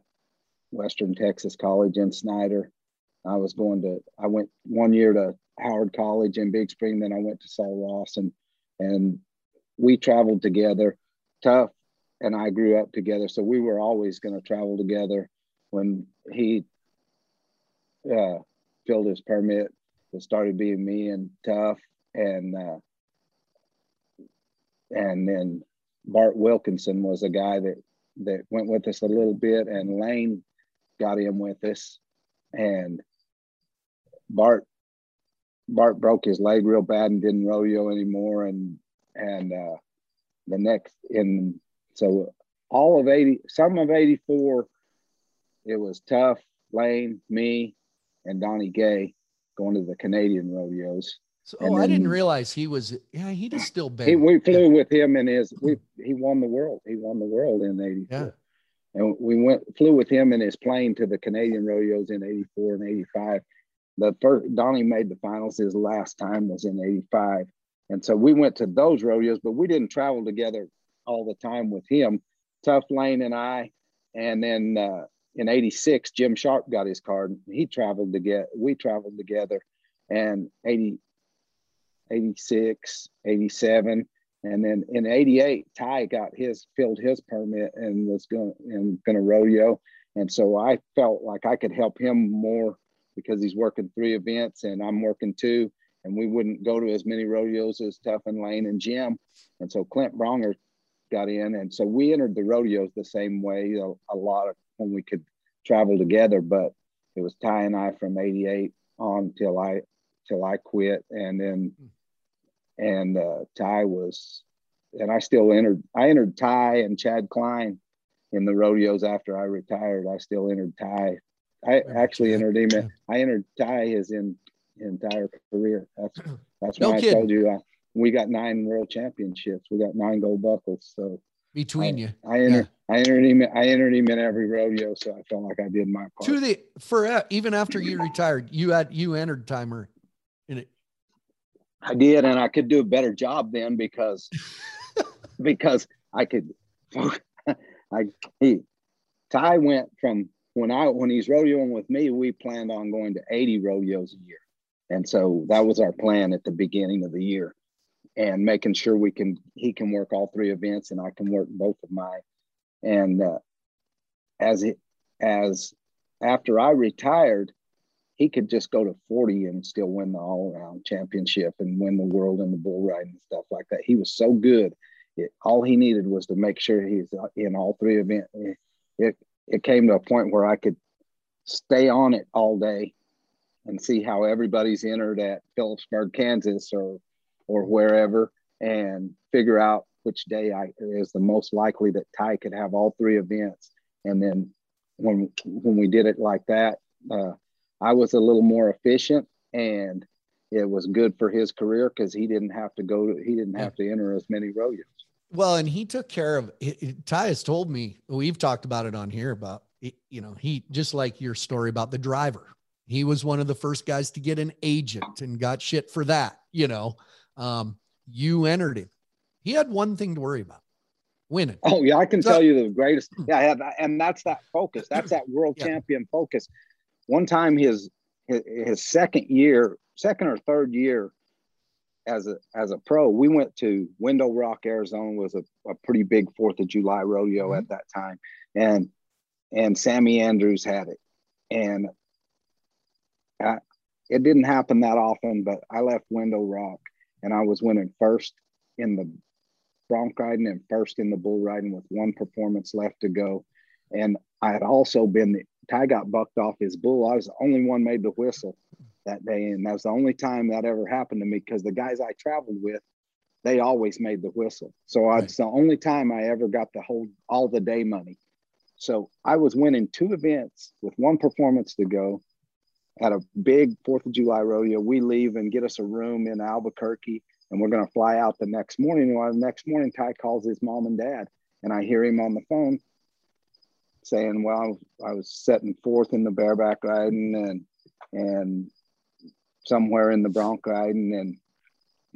Western Texas College in Snyder. I was going to, I went one year to Howard College in Big Spring, then I went to Sul Ross and, and we traveled together. Tuff and I grew up together. So we were always going to travel together. When he uh, filled his permit, it started being me and Tuff and, uh, and then Bart Wilkinson was a guy that that went with us a little bit, and Lane got in with us, and Bart Bart broke his leg real bad and didn't rodeo anymore, and and uh, the next in so all of eighty, some of eighty four, it was Tuff. Lane, me, and Donnie Gay going to the Canadian rodeos. So, oh, then, I didn't realize he was. Yeah, he just still been. He, we flew with him in his. We he won the world. He won the world in '84. Yeah. And we went flew with him in his plane to the Canadian rodeos in '84 and '85. The first Donnie made the finals. His last time was in '85, and so we went to those rodeos, but we didn't travel together all the time with him. Tuff Lane and I, and then uh, in 86 jim sharp got his card. He traveled to get we traveled together and 80 86 87 and then in 88 ty got his filled his permit and was going and going to rodeo. And so i felt like i could help him more because he's working three events and i'm working two. And we wouldn't go to as many rodeos as Tuff and lane and jim. And so Clint Branger got in. And so we entered the rodeos the same way a, a lot of when we could travel together. But it was Ty and I from '88 on till I till I quit, and then and uh, Ty was, and I still entered. I entered Ty and Chad Klein in the rodeos after I retired. I still entered Ty. I actually entered him. In, I entered Ty his in entire career. That's [clears throat] that's no why I told you I, we got nine world championships. We got nine gold buckles. So between I, you. I entered, yeah. I entered him. I entered him in every rodeo, so I felt like I did my part. To the for uh, even after you retired, you had you entered Ty Murray in it. I did, and I could do a better job then because [laughs] because I could. [laughs] I he Ty went from when I when he's rodeoing with me, we planned on going to 80 rodeos a year. And so that was our plan at the beginning of the year and making sure we can he can work all three events and I can work both of my and uh, as it as after I retired he could just go to 40 and still win the all around championship and win the world in the bull riding and stuff like that. He was so good. It, all he needed was to make sure he's in all three events it, it came to a point where I could stay on it all day and see how everybody's entered at Phillipsburg, Kansas or or wherever and figure out which day I, is the most likely that Ty could have all three events. And then when when we did it like that, uh, I was a little more efficient and it was good for his career because he didn't have to go to he didn't have to enter as many rodeos. Well, and he took care of Ty has told me we've talked about it on here about you know he just like your story about the driver. He was one of the first guys to get an agent and got shit for that, you know. Um, you entered him. He had one thing to worry about winning. Oh, yeah. I can so, tell you the greatest. Yeah. I have, and that's that focus. That's that world [clears throat] yeah. champion focus. One time, his, his, his second year, second or third year as a as a pro, we went to Window Rock, Arizona, was a, a pretty big Fourth of July rodeo mm-hmm. at that time, and and Sammy Andrews had it, and I, it didn't happen that often, but I left Window Rock and I was winning first in the bronc riding and first in the bull riding with one performance left to go. And I had also been the Ty got bucked off his bull. I was the only one made the whistle that day, and that was the only time that ever happened to me because the guys I traveled with, they always made the whistle. So right. it's the only time I ever got to hold all the day money. So I was winning two events with one performance to go, at a big Fourth of July rodeo. We leave and get us a room in Albuquerque, and we're going to fly out the next morning. Well, the next morning, Ty calls his mom and dad, and I hear him on the phone saying, "Well, I was setting forth in the bareback riding, and and somewhere in the bronc riding, and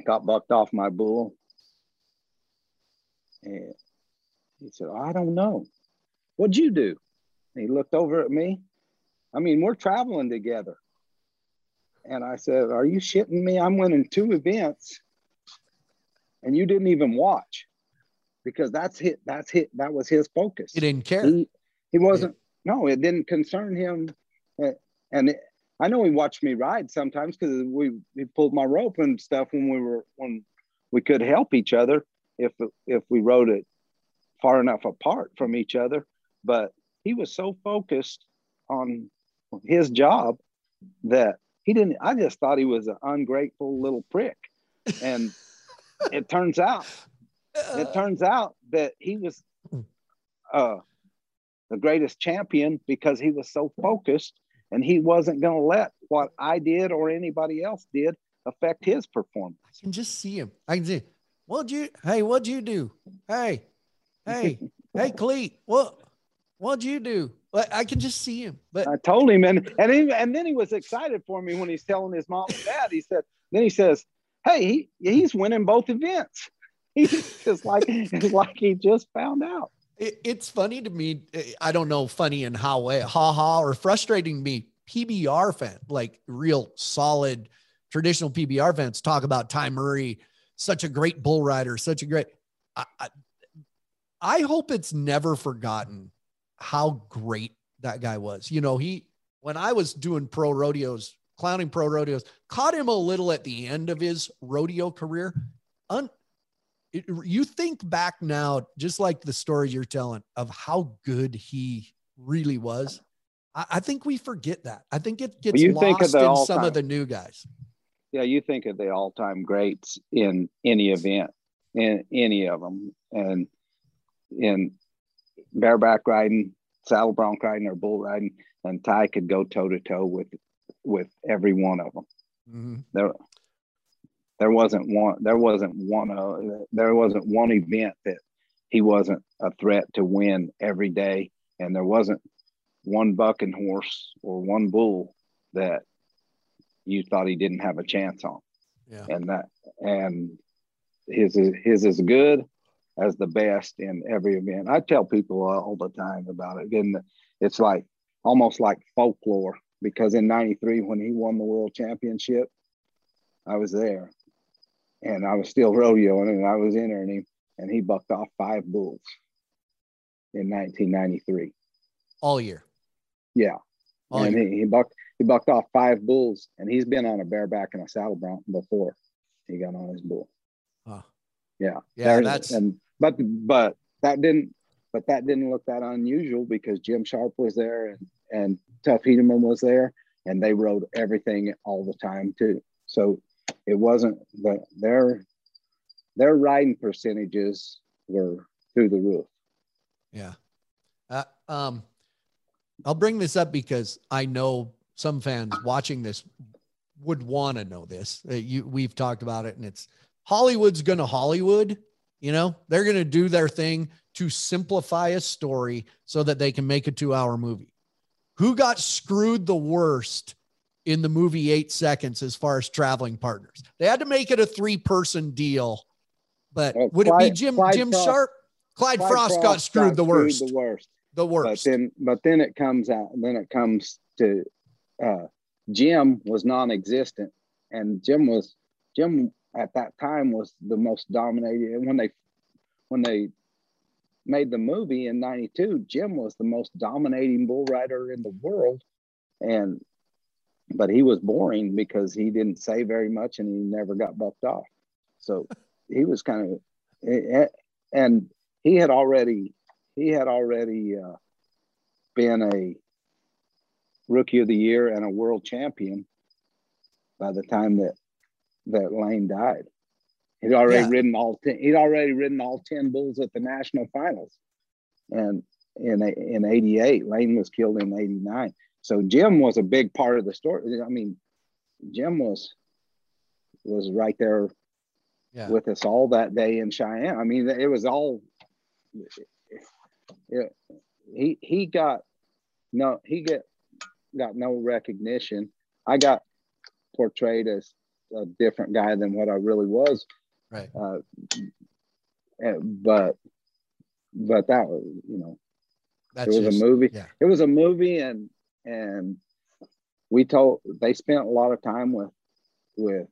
got bucked off my bull." And he said, "I don't know. What'd you do?" And he looked over at me I mean, we're traveling together. And I said, Are you shitting me? I'm winning two events and you didn't even watch because that's hit that's hit that was his focus. He didn't care. He, he wasn't no, it didn't concern him. And it, I know he watched me ride sometimes because we he pulled my rope and stuff when we were when we could help each other if if we rode it far enough apart from each other, but he was so focused on his job that he didn't. I just thought he was an ungrateful little prick, and [laughs] it turns out, it turns out that he was uh, the greatest champion because he was so focused, and he wasn't going to let what I did or anybody else did affect his performance. I can just see him. I can see. What'd you? Hey, what'd you do? Hey, hey, [laughs] hey, Cleet. What? What'd you do? But I can just see him. But I told him, and and he, and then he was excited for me when he's telling his mom and dad. He said, then he says, "Hey, he he's winning both events." [laughs] He's just like it's [laughs] like he just found out. It, it's funny to me. I don't know, funny in how way, ha ha, or frustrating me. PBR fan, like real solid traditional PBR fans, talk about Ty Murray, such a great bull rider, such a great. I, I, I hope it's never forgotten how great that guy was. You know, he when I was doing pro rodeos, clowning pro rodeos, caught him a little at the end of his rodeo career. Un, it, you think back now, just like the story you're telling of how good he really was. I, I think we forget that. I think it gets well, lost in some of the new guys. Yeah, you think of the all-time greats in any event, in any of them, and in bareback riding, saddle bronc riding, or bull riding, and Ty could go toe to toe with with every one of them. Mm-hmm. There, there wasn't one. There wasn't one. Uh, there wasn't one event that he wasn't a threat to win every day, and there wasn't one bucking horse or one bull that you thought he didn't have a chance on. Yeah. And that and his his is good as the best in every event. I tell people all the time about it. And it's like almost like folklore because in 93 when he won the world championship, I was there and I was still rodeoing and I was entering him and he bucked off five bulls in 1993. All year. Yeah. All and year. He, he bucked he bucked off five bulls and he's been on a bareback and a saddle bronc before he got on his bull. Huh. Yeah. Yeah. There's, that's and but but that didn't but that didn't look that unusual because Jim Sharp was there and and Tuff Hedeman was there and they rode everything all the time too. So it wasn't the their their riding percentages were through the roof. Yeah. Uh, um, I'll bring this up because I know some fans watching this would want to know this. Uh, you, we've talked about it, and it's Hollywood's going to Hollywood. You know, they're going to do their thing to simplify a story so that they can make a two hour movie. Who got screwed the worst in the movie Eight Seconds as far as traveling partners? They had to make it a three person deal. But well, would Clyde, it be Jim Clyde Jim Frost, Sharp? Clyde, Clyde Frost, Frost, got screwed got the worst. Screwed the worst. The worst. But then, but then it comes out. Then it comes to uh, Jim was non-existent, and Jim was Jim at that time was the most dominating. When they when they made the movie in 92 jim was the most dominating bull rider in the world and but he was boring because he didn't say very much and he never got bucked off so [laughs] he was kind of eh, eh, and he had already he had already uh, been a rookie of the year and a world champion by the time that that lane died He'd already yeah. ridden all ten, he'd already ridden all ten bulls at the national finals, and in in '88, Lane was killed in '89. So Jim was a big part of the story. I mean, Jim was was right there yeah. with us all that day in Cheyenne. I mean, it was all. It, he he got no he get got no recognition. I got portrayed as a different guy than what I really was Right. Uh, but but that was you know That's it was just, a movie. Yeah. It was a movie, and and we told they spent a lot of time with with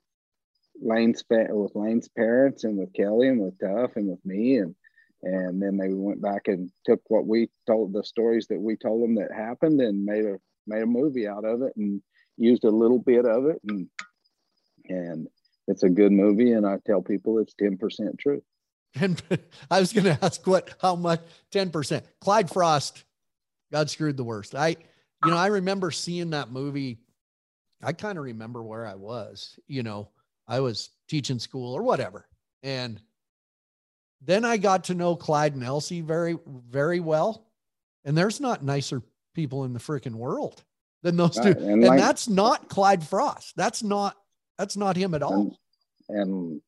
Lane's with Lane's parents and with Kelly and with Tuff and with me and and then they went back and took what we told the stories that we told them that happened and made a made a movie out of it and used a little bit of it and and it's a good movie, and I tell people it's ten percent true. And [laughs] I was going to ask what how much 10%. Clyde Frost God screwed the worst. I you know, I remember seeing that movie. I kind of remember where I was, you know, I was teaching school or whatever. And then I got to know Clyde and Elsie very very well. And there's not nicer people in the freaking world than those right. two. And, and like, that's not Clyde Frost. That's not that's not him at all. And,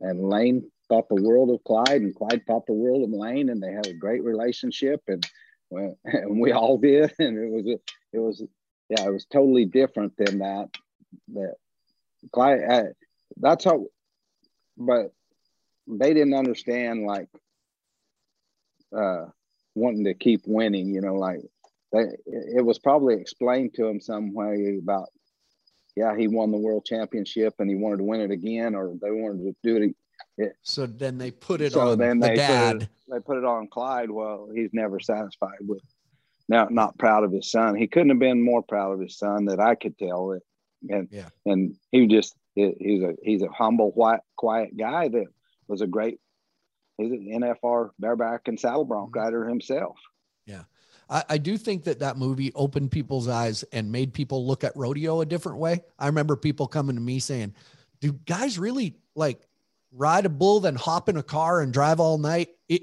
and Lane thought the world of Clyde, and Clyde thought the world of Lane, and they had a great relationship, and [laughs] and we all did, [laughs] and it was it was yeah, it was totally different than that. That Clyde, I, that's how, but they didn't understand like uh wanting to keep winning, you know, like it was probably explained to him some way about yeah, he won the world championship and he wanted to win it again, or they wanted to do it yeah. So then they put it so on then the they dad. Put it, they put it on Clyde. Well, he's never satisfied with. Now, not proud of his son. He couldn't have been more proud of his son that I could tell. It, and yeah. and he just he's a he's a humble, white, quiet guy that was a great. He's an NFR bareback and saddle bronc mm-hmm. rider himself. I, I, do think that that movie opened people's eyes and made people look at rodeo a different way. I remember people coming to me saying, "Do guys really like ride a bull, then hop in a car and drive all night. It,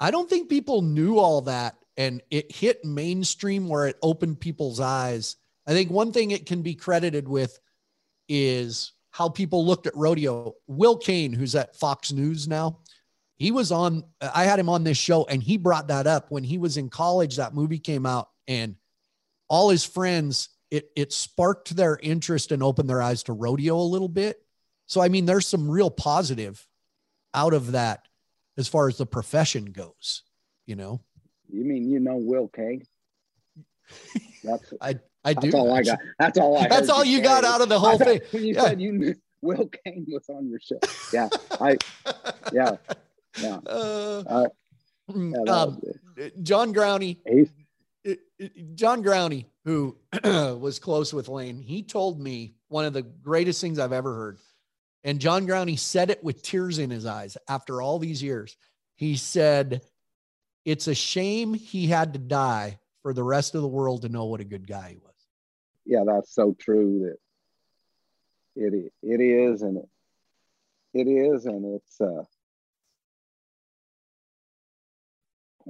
I don't think people knew all that and it hit mainstream where it opened people's eyes. I think one thing it can be credited with is how people looked at rodeo. Will Cain, who's at Fox News now, he was on, I had him on this show and he brought that up when he was in college. That movie came out and all his friends, it, it sparked their interest and opened their eyes to rodeo a little bit. So, I mean, there's some real positive out of that as far as the profession goes, you know? You mean, you know, Will Cain? That's, [laughs] I, I do. That's all I got. [laughs] That's all I That's all you, got out of the [laughs] whole thing. When you yeah. said you knew Will Cain was on your show. Yeah. I, yeah. Yeah. Uh, uh, yeah um, John Growney. John Growney, who [clears throat] was close with Lane, he told me one of the greatest things I've ever heard. And John Growney said it with tears in his eyes after all these years. He said, It's a shame he had to die for the rest of the world to know what a good guy he was. Yeah, that's so true that it it is and it, it is and it's uh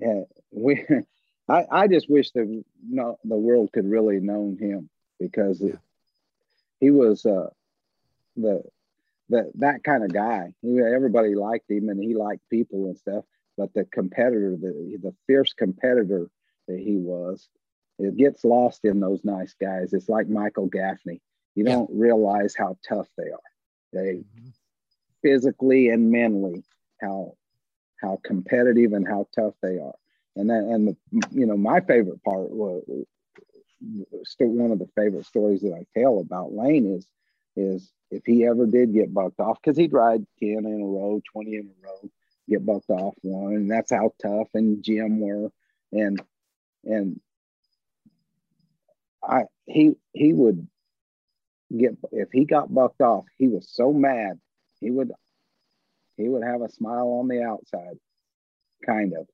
yeah we [laughs] I, I just wish the no, the world could really known him because yeah. it, he was uh the that that kind of guy. He, everybody liked him, and he liked people and stuff. But the competitor, the the fierce competitor that he was, it gets lost in those nice guys. It's like Michael Gaffney. You yeah. don't realize how tough they are. They mm-hmm. physically and mentally how how competitive and how tough they are. And then and the, you know my favorite part was still one of the favorite stories that I tell about Lane is is if he ever did get bucked off, because he'd ride 10 in a row, 20 in a row, get bucked off one. And that's how Tuff and Jim were. And, and I, he, he would get, if he got bucked off, he was so mad. He would, he would have a smile on the outside, kind of,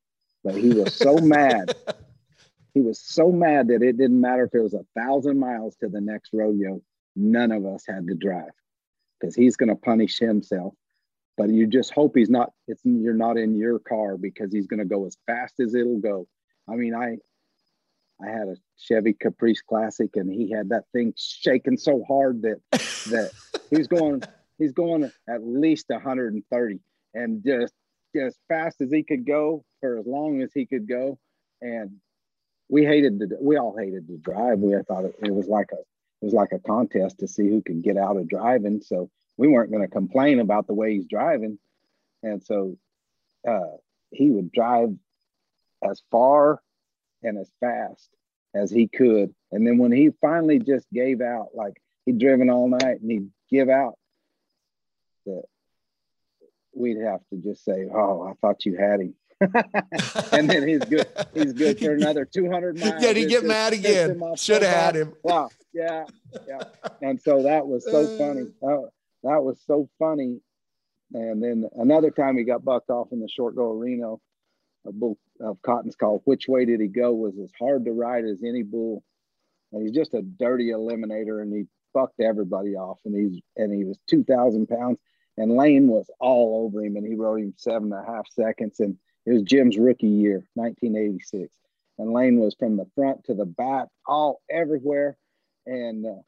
but he was so mad. [laughs] He was so mad that it didn't matter if it was a thousand miles to the next rodeo. None of us had to drive because he's going to punish himself. But you just hope he's not. It's you're not in your car because he's going to go as fast as it'll go. I mean, I I had a Chevy Caprice Classic, and he had that thing shaking so hard that that he's going he's going at least 130, and just as fast as he could go for as long as he could go. And we hated to we all hated to drive. We thought it, it was like a it was like a contest to see who could get out of driving. So we weren't going to complain about the way he's driving. And so uh, he would drive as far and as fast as he could. And then when he finally just gave out, like he'd driven all night and he'd give out, that we'd have to just say, "Oh, I thought you had him." [laughs] and then he's good. He's good for another [laughs] 200 miles. Did he get mad again? Should have had him. Wow. Yeah. Yeah. And so that was so funny. Uh. That, that was so funny And then another time he got bucked off in the short go arena, a bull of Cotton's called Which Way Did He Go was as hard to ride as any bull. And he's just a dirty eliminator and he bucked everybody off and he's and he was 2,000 pounds and Lane was all over him and he rode him seven and a half seconds and it was Jim's rookie year, 1986. And Lane was from the front to the back, all everywhere. And uh,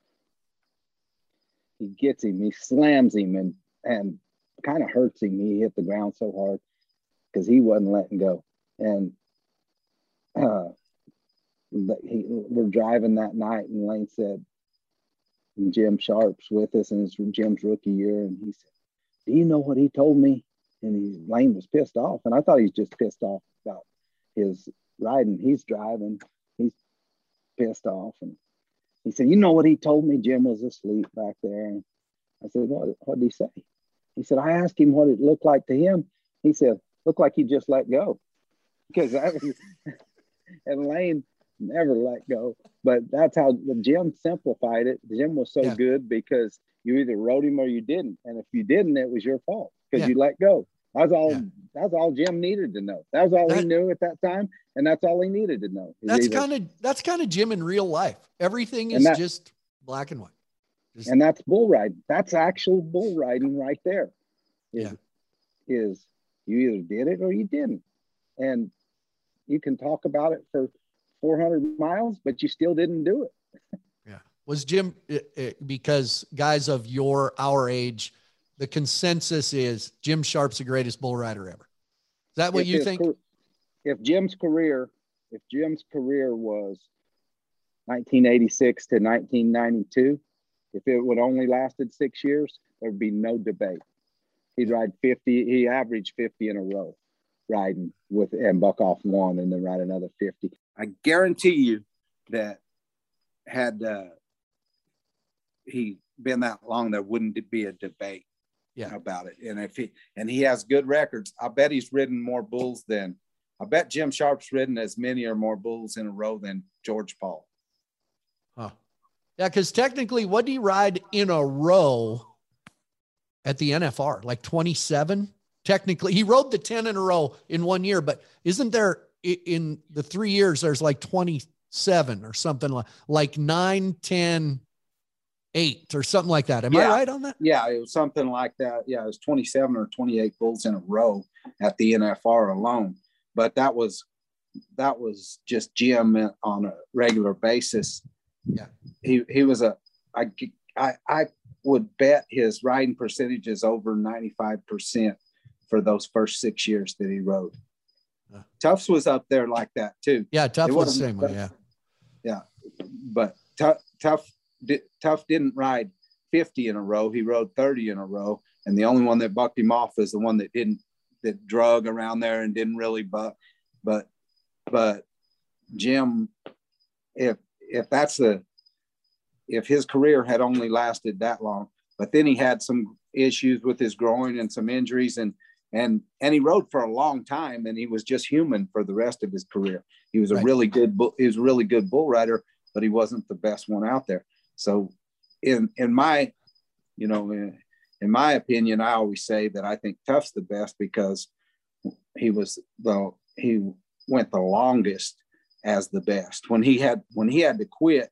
he gets him, he slams him and and kind of hurts him. He hit the ground so hard because he wasn't letting go. And uh, he, we're driving that night, and Lane said, Jim Sharp's with us, and it's Jim's rookie year. And he said, Do you know what he told me? And he, Lane was pissed off. And I thought he's just pissed off about his riding. He's driving, he's pissed off. And he said, You know what he told me? Jim was asleep back there. And I said, What, what did he say? He said, I asked him what it looked like to him. He said, Looked like he just let go. [laughs] Because I was, [laughs] and Lane never let go. But that's how the Jim simplified it. Jim was so yeah. good because you either rode him or you didn't. And if you didn't, it was your fault because yeah. you let go. That's all. Yeah. That's all Jim needed to know. That was all that, he knew at that time, and that's all he needed to know. That's kind of that's kind of Jim in real life. Everything is that, just black and white. Just, and that's bull riding. That's actual bull riding right there. Is, yeah. is you either did it or you didn't, and you can talk about it for 400 miles, but you still didn't do it. [laughs] yeah. Was Jim because guys of your our age the consensus is Jim Sharp's the greatest bull rider ever. Is that what if you think? If Jim's career, if Jim's career was 1986 to 1992, if it would only lasted six years, there'd be no debate. He'd ride 50. He averaged 50 in a row riding with and buck off one and then ride another 50. I guarantee you that had uh, he been that long, there wouldn't be a debate yeah. about it. And if he and he has good records, I bet he's ridden more bulls than I bet Jim Sharp's ridden as many or more bulls in a row than George Paul. Huh. Yeah, because technically, what do you ride in a row at the NFR? Like 27? Technically, he rode the 10 in a row in one year, but isn't there in the three years, there's like 27 or something like like 9, 10, eight or something like that. Am yeah. I right on that? Yeah, it was something like that. Yeah, it was 27 or 28 bulls in a row at the NFR alone. But that was that was just Jim on a regular basis. Yeah, he he was a I I I would bet his riding percentage is over 95 percent for those first six years that he rode. Uh, Tuff's was up there like that too. Yeah, Tuff's was the same way. Yeah, yeah, but Tuff Tuff Tuff didn't ride 50 in a row. He rode 30 in a row. And the only one that bucked him off is the one that didn't, that drug around there and didn't really buck. But, but Jim, if, if that's the, if his career had only lasted that long, but then he had some issues with his groin and some injuries and, and, and he rode for a long time and he was just human for the rest of his career. He was a right. really good, bull, he was a really good bull rider, but he wasn't the best one out there. So, in in my, you know, in, in my opinion, I always say that I think Tuff's the best because he was the he went the longest as the best. When he had when he had to quit,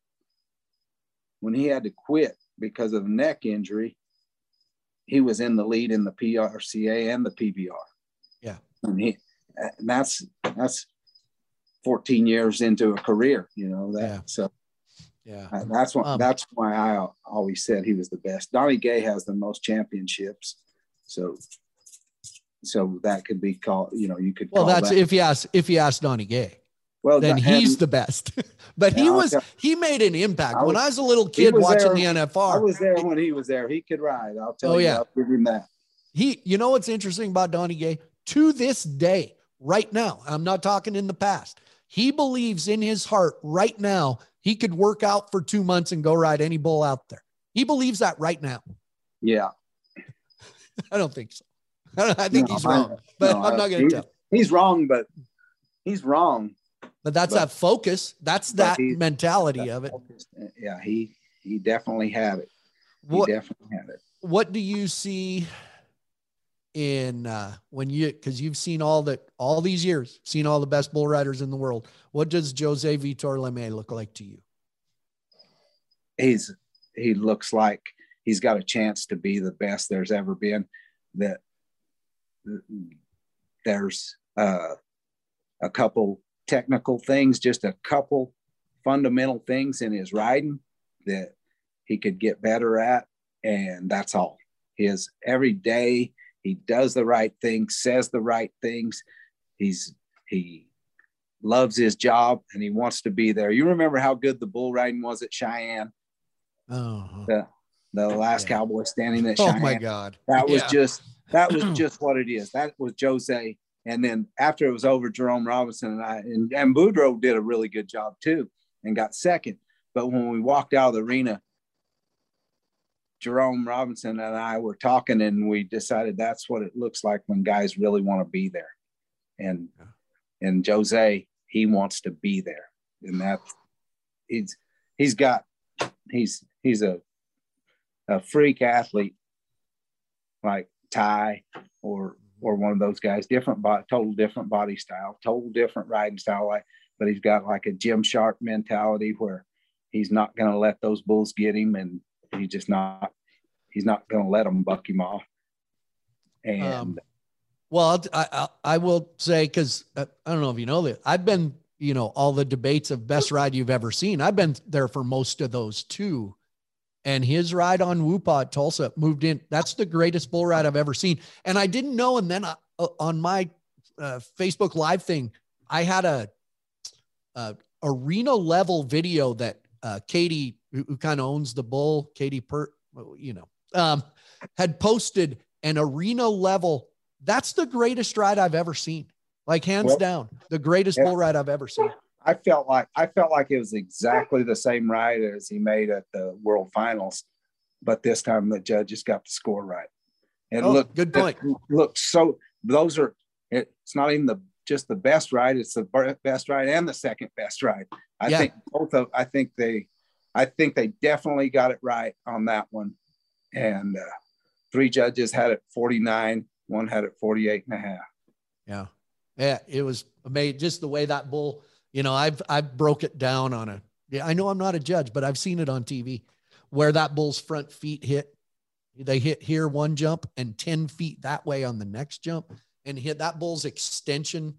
when he had to quit because of the neck injury, he was in the lead in the PRCA and the PBR. Yeah, and he and that's that's 14 years into a career, you know that. Yeah. So yeah, that's why um, that's why I always said he was the best. Donnie Gay has the most championships, so so that could be called. You know, you could. Well, that's that. if you ask if you ask Donnie Gay. Well, then he's the best. [laughs] but he was he made an impact. Was, when I was a little kid watching there, the NFR, I was there when he was there. He could ride. I'll tell oh, you. Yeah. I'll give him that. He, you know what's interesting about Donnie Gay? To this day, right now, I'm not talking in the past. He believes in his heart right now he could work out for two months and go ride any bull out there. He believes that right now. Yeah. [laughs] I don't think so. [laughs] I, think no, he's wrong, I, but no, I'm not going to tell. He's wrong, but he's wrong. But that's but, that focus. That's that mentality of it. Yeah, he he definitely had it. He what, definitely had it. What do you see? In uh, when you because you've seen all the all these years, seen all the best bull riders in the world. What does Jose Vitor Leme look like to you? He's he looks like he's got a chance to be the best there's ever been. That there's uh, a couple technical things, just a couple fundamental things in his riding that he could get better at, and that's all. His every day he does the right things, says the right things. He's he loves his job and he wants to be there. You remember how good the bull riding was at Cheyenne? Oh, the, the last yeah. cowboy standing at oh my God. That was yeah. just that was [clears throat] just what it is. That was Jose. And then after it was over, Jerome Robinson and I and, and Boudreaux did a really good job too and got second. But when we walked out of the arena, Jerome Robinson and I were talking and we decided that's what it looks like when guys really want to be there. And and Jose, he wants to be there. And that he's he's got he's he's a a freak athlete like Ty or mm-hmm. or one of those guys, different body, total different body style, total different riding style. Like, but he's got like a Jim Sharp mentality where he's not going to let those bulls get him, and he's just not he's not going to let them buck him off. And um, well, I, I, I will say because uh, I don't know if you know that I've been you know all the debates of best ride you've ever seen. I've been there for most of those too and his ride on Woopaa Tulsa moved in. That's the greatest bull ride I've ever seen. And I didn't know. And then I, uh, on my uh, Facebook Live thing, I had a, a arena level video that uh, Katie, who, who kind of owns the bull, Katie Pert, you know, um, had posted an arena level. That's the greatest ride I've ever seen. Like hands well, down, the greatest yeah. bull ride I've ever seen. I felt like I felt like it was exactly the same ride as he made at the World Finals, but this time the judges got the score right. It oh, look, good point. Look, so those are it's not even the just the best ride; it's the best ride and the second best ride. I yeah. think both of I think they I think they definitely got it right on that one. And uh, three judges had it 49, one had it 48 and a half. Yeah. Yeah, it was amazing just the way that bull you know, I've I've broke it down on a yeah, I know I'm not a judge, but I've seen it on TV where that bull's front feet hit. They hit here one jump and 10 feet that way on the next jump and hit that bull's extension.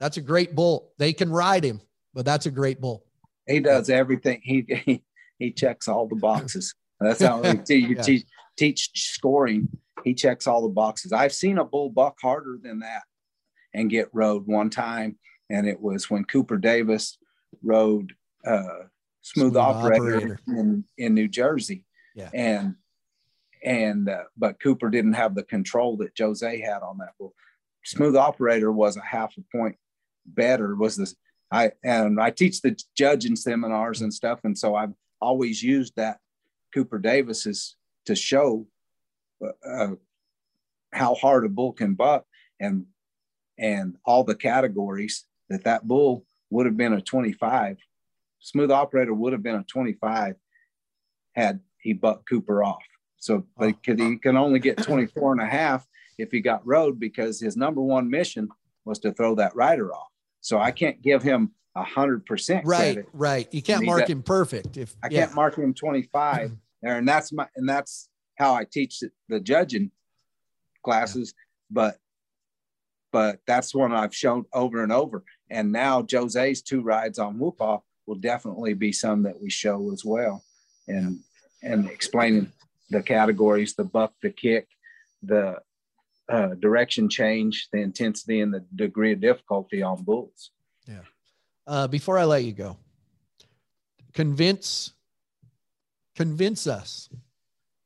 That's a great bull. They can ride him, but that's a great bull. He does everything. He he, he checks all the boxes. That's how you [laughs] yeah. teach, teach scoring. He checks all the boxes. I've seen a bull buck harder than that and get rode one time and it was when Cooper Davis rode uh, Smooth, Smooth Operator, Operator, in in New Jersey, yeah. and and uh, but Cooper didn't have the control that Jose had on that bull. Smooth Operator was a half a point better. Was this I and I teach the judging seminars and stuff, and so I've always used that Cooper Davis's to show uh, uh, how hard a bull can buck and and all the categories that that bull would have been a 25. Smooth operator would have been a 25 had he bucked Cooper off. So but oh. could, he can only get 24 and a half if he got rode because his number one mission was to throw that rider off. So I can't give him a hundred percent. Right, right. You can't mark him perfect. If I can't mark him 25 [clears throat] there, and that's my and that's how I teach the judging classes. Yeah. But but that's one I've shown over and over. And now Jose's two rides on Woopaa will definitely be some that we show as well. And and explaining the categories, the buck, the kick, the uh, direction change, the intensity, and the degree of difficulty on bulls. Yeah. Uh, before I let you go, convince convince us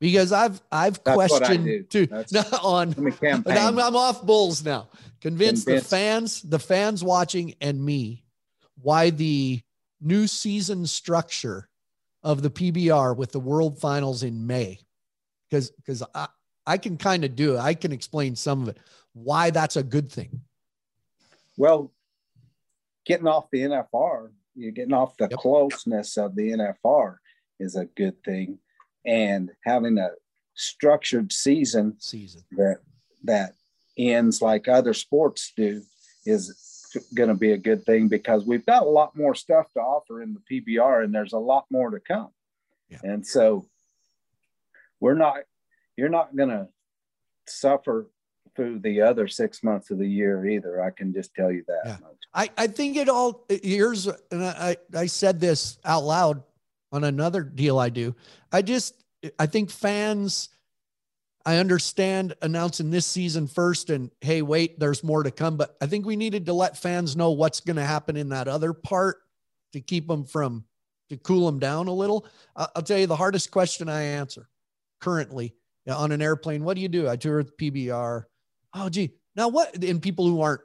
because I've I've That's questioned too [laughs] on I'm, I'm off bulls now. Convince, Convince the fans, the fans watching, and me why the new season structure of the PBR with the World Finals in May, because because I can kind of do it. I can explain some of it. Why that's a good thing. Well, getting off the NFR, you're getting off the yep. closeness of the NFR is a good thing and having a structured season season that that ends like other sports do is going to be a good thing because we've got a lot more stuff to offer in the PBR and there's a lot more to come. Yeah. And so we're not, you're not going to suffer through the other six months of the year either. I can just tell you that. Yeah. I, I think it all years, and I, I said this out loud on another deal I do. I just I think fans I understand announcing this season first and hey, wait, there's more to come. But I think we needed to let fans know what's going to happen in that other part to keep them from to cool them down a little. I'll tell you the hardest question I answer currently on an airplane. What do you do? I tour with PBR. Oh, gee. Now what? And people who aren't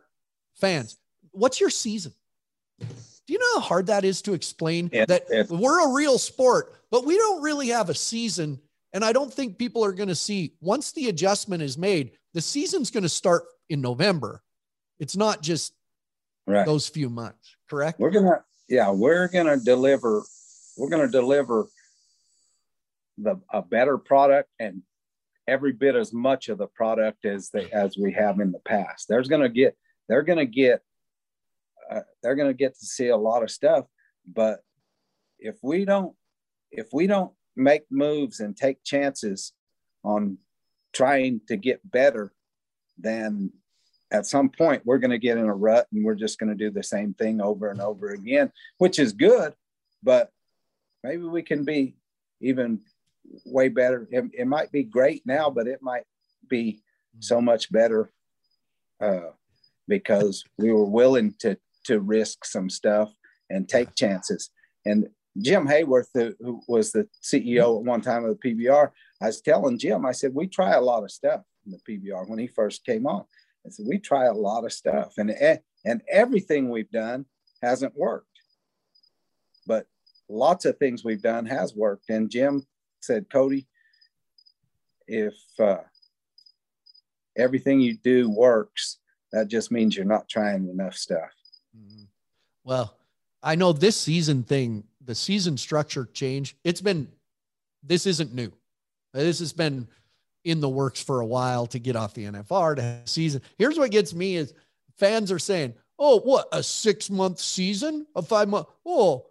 fans, what's your season? Do you know how hard that is to explain it, that it, we're a real sport, but we don't really have a season? And I don't think people are going to see once the adjustment is made, the season's going to start in November. It's not just right. those few months, correct? We're going to, yeah, we're going to deliver, we're going to deliver the, a better product and every bit as much of the product as they, as we have in the past. There's going to get, they're going to get uh, they're going to get to see a lot of stuff. But if we don't, if we don't make moves and take chances on trying to get better, then at some point we're going to get in a rut and we're just going to do the same thing over and over again, which is good. But maybe we can be even way better. It, it might be great now, but it might be so much better uh, because we were willing to to risk some stuff and take chances. And Jim Haworth, who was the CEO at one time of the PBR, I was telling Jim, I said, we try a lot of stuff in the PBR when he first came on. I said, we try a lot of stuff and, and everything we've done hasn't worked, but lots of things we've done has worked. And Jim said, Cody, if uh, everything you do works, that just means you're not trying enough stuff. Mm-hmm. Well, I know this season thing, the season structure change. It's been, this isn't new. This has been in the works for a while to get off the NFR to have season. Here's what gets me is fans are saying, "Oh, what a six month season, a five month? Oh,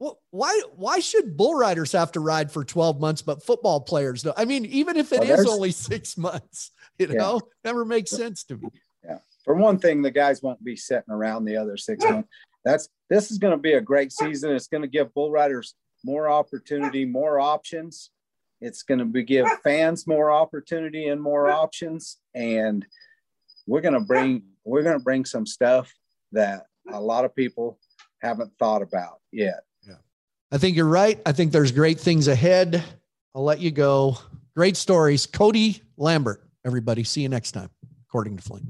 well, why why should bull riders have to ride for 12 months, but football players don't? I mean, even if it well, is only six [laughs] months, you know, never makes sense to me Yeah. for one thing, the guys won't be sitting around the other six months. That's this is going to be a great season. It's going to give bull riders more opportunity, more options. It's going to be, give fans more opportunity and more options. And we're going to bring we're going to bring some stuff that a lot of people haven't thought about yet. I think you're right. I think there's great things ahead. I'll let you go. Great stories, Cody Lambert. Everybody, see you next time. According to Flint.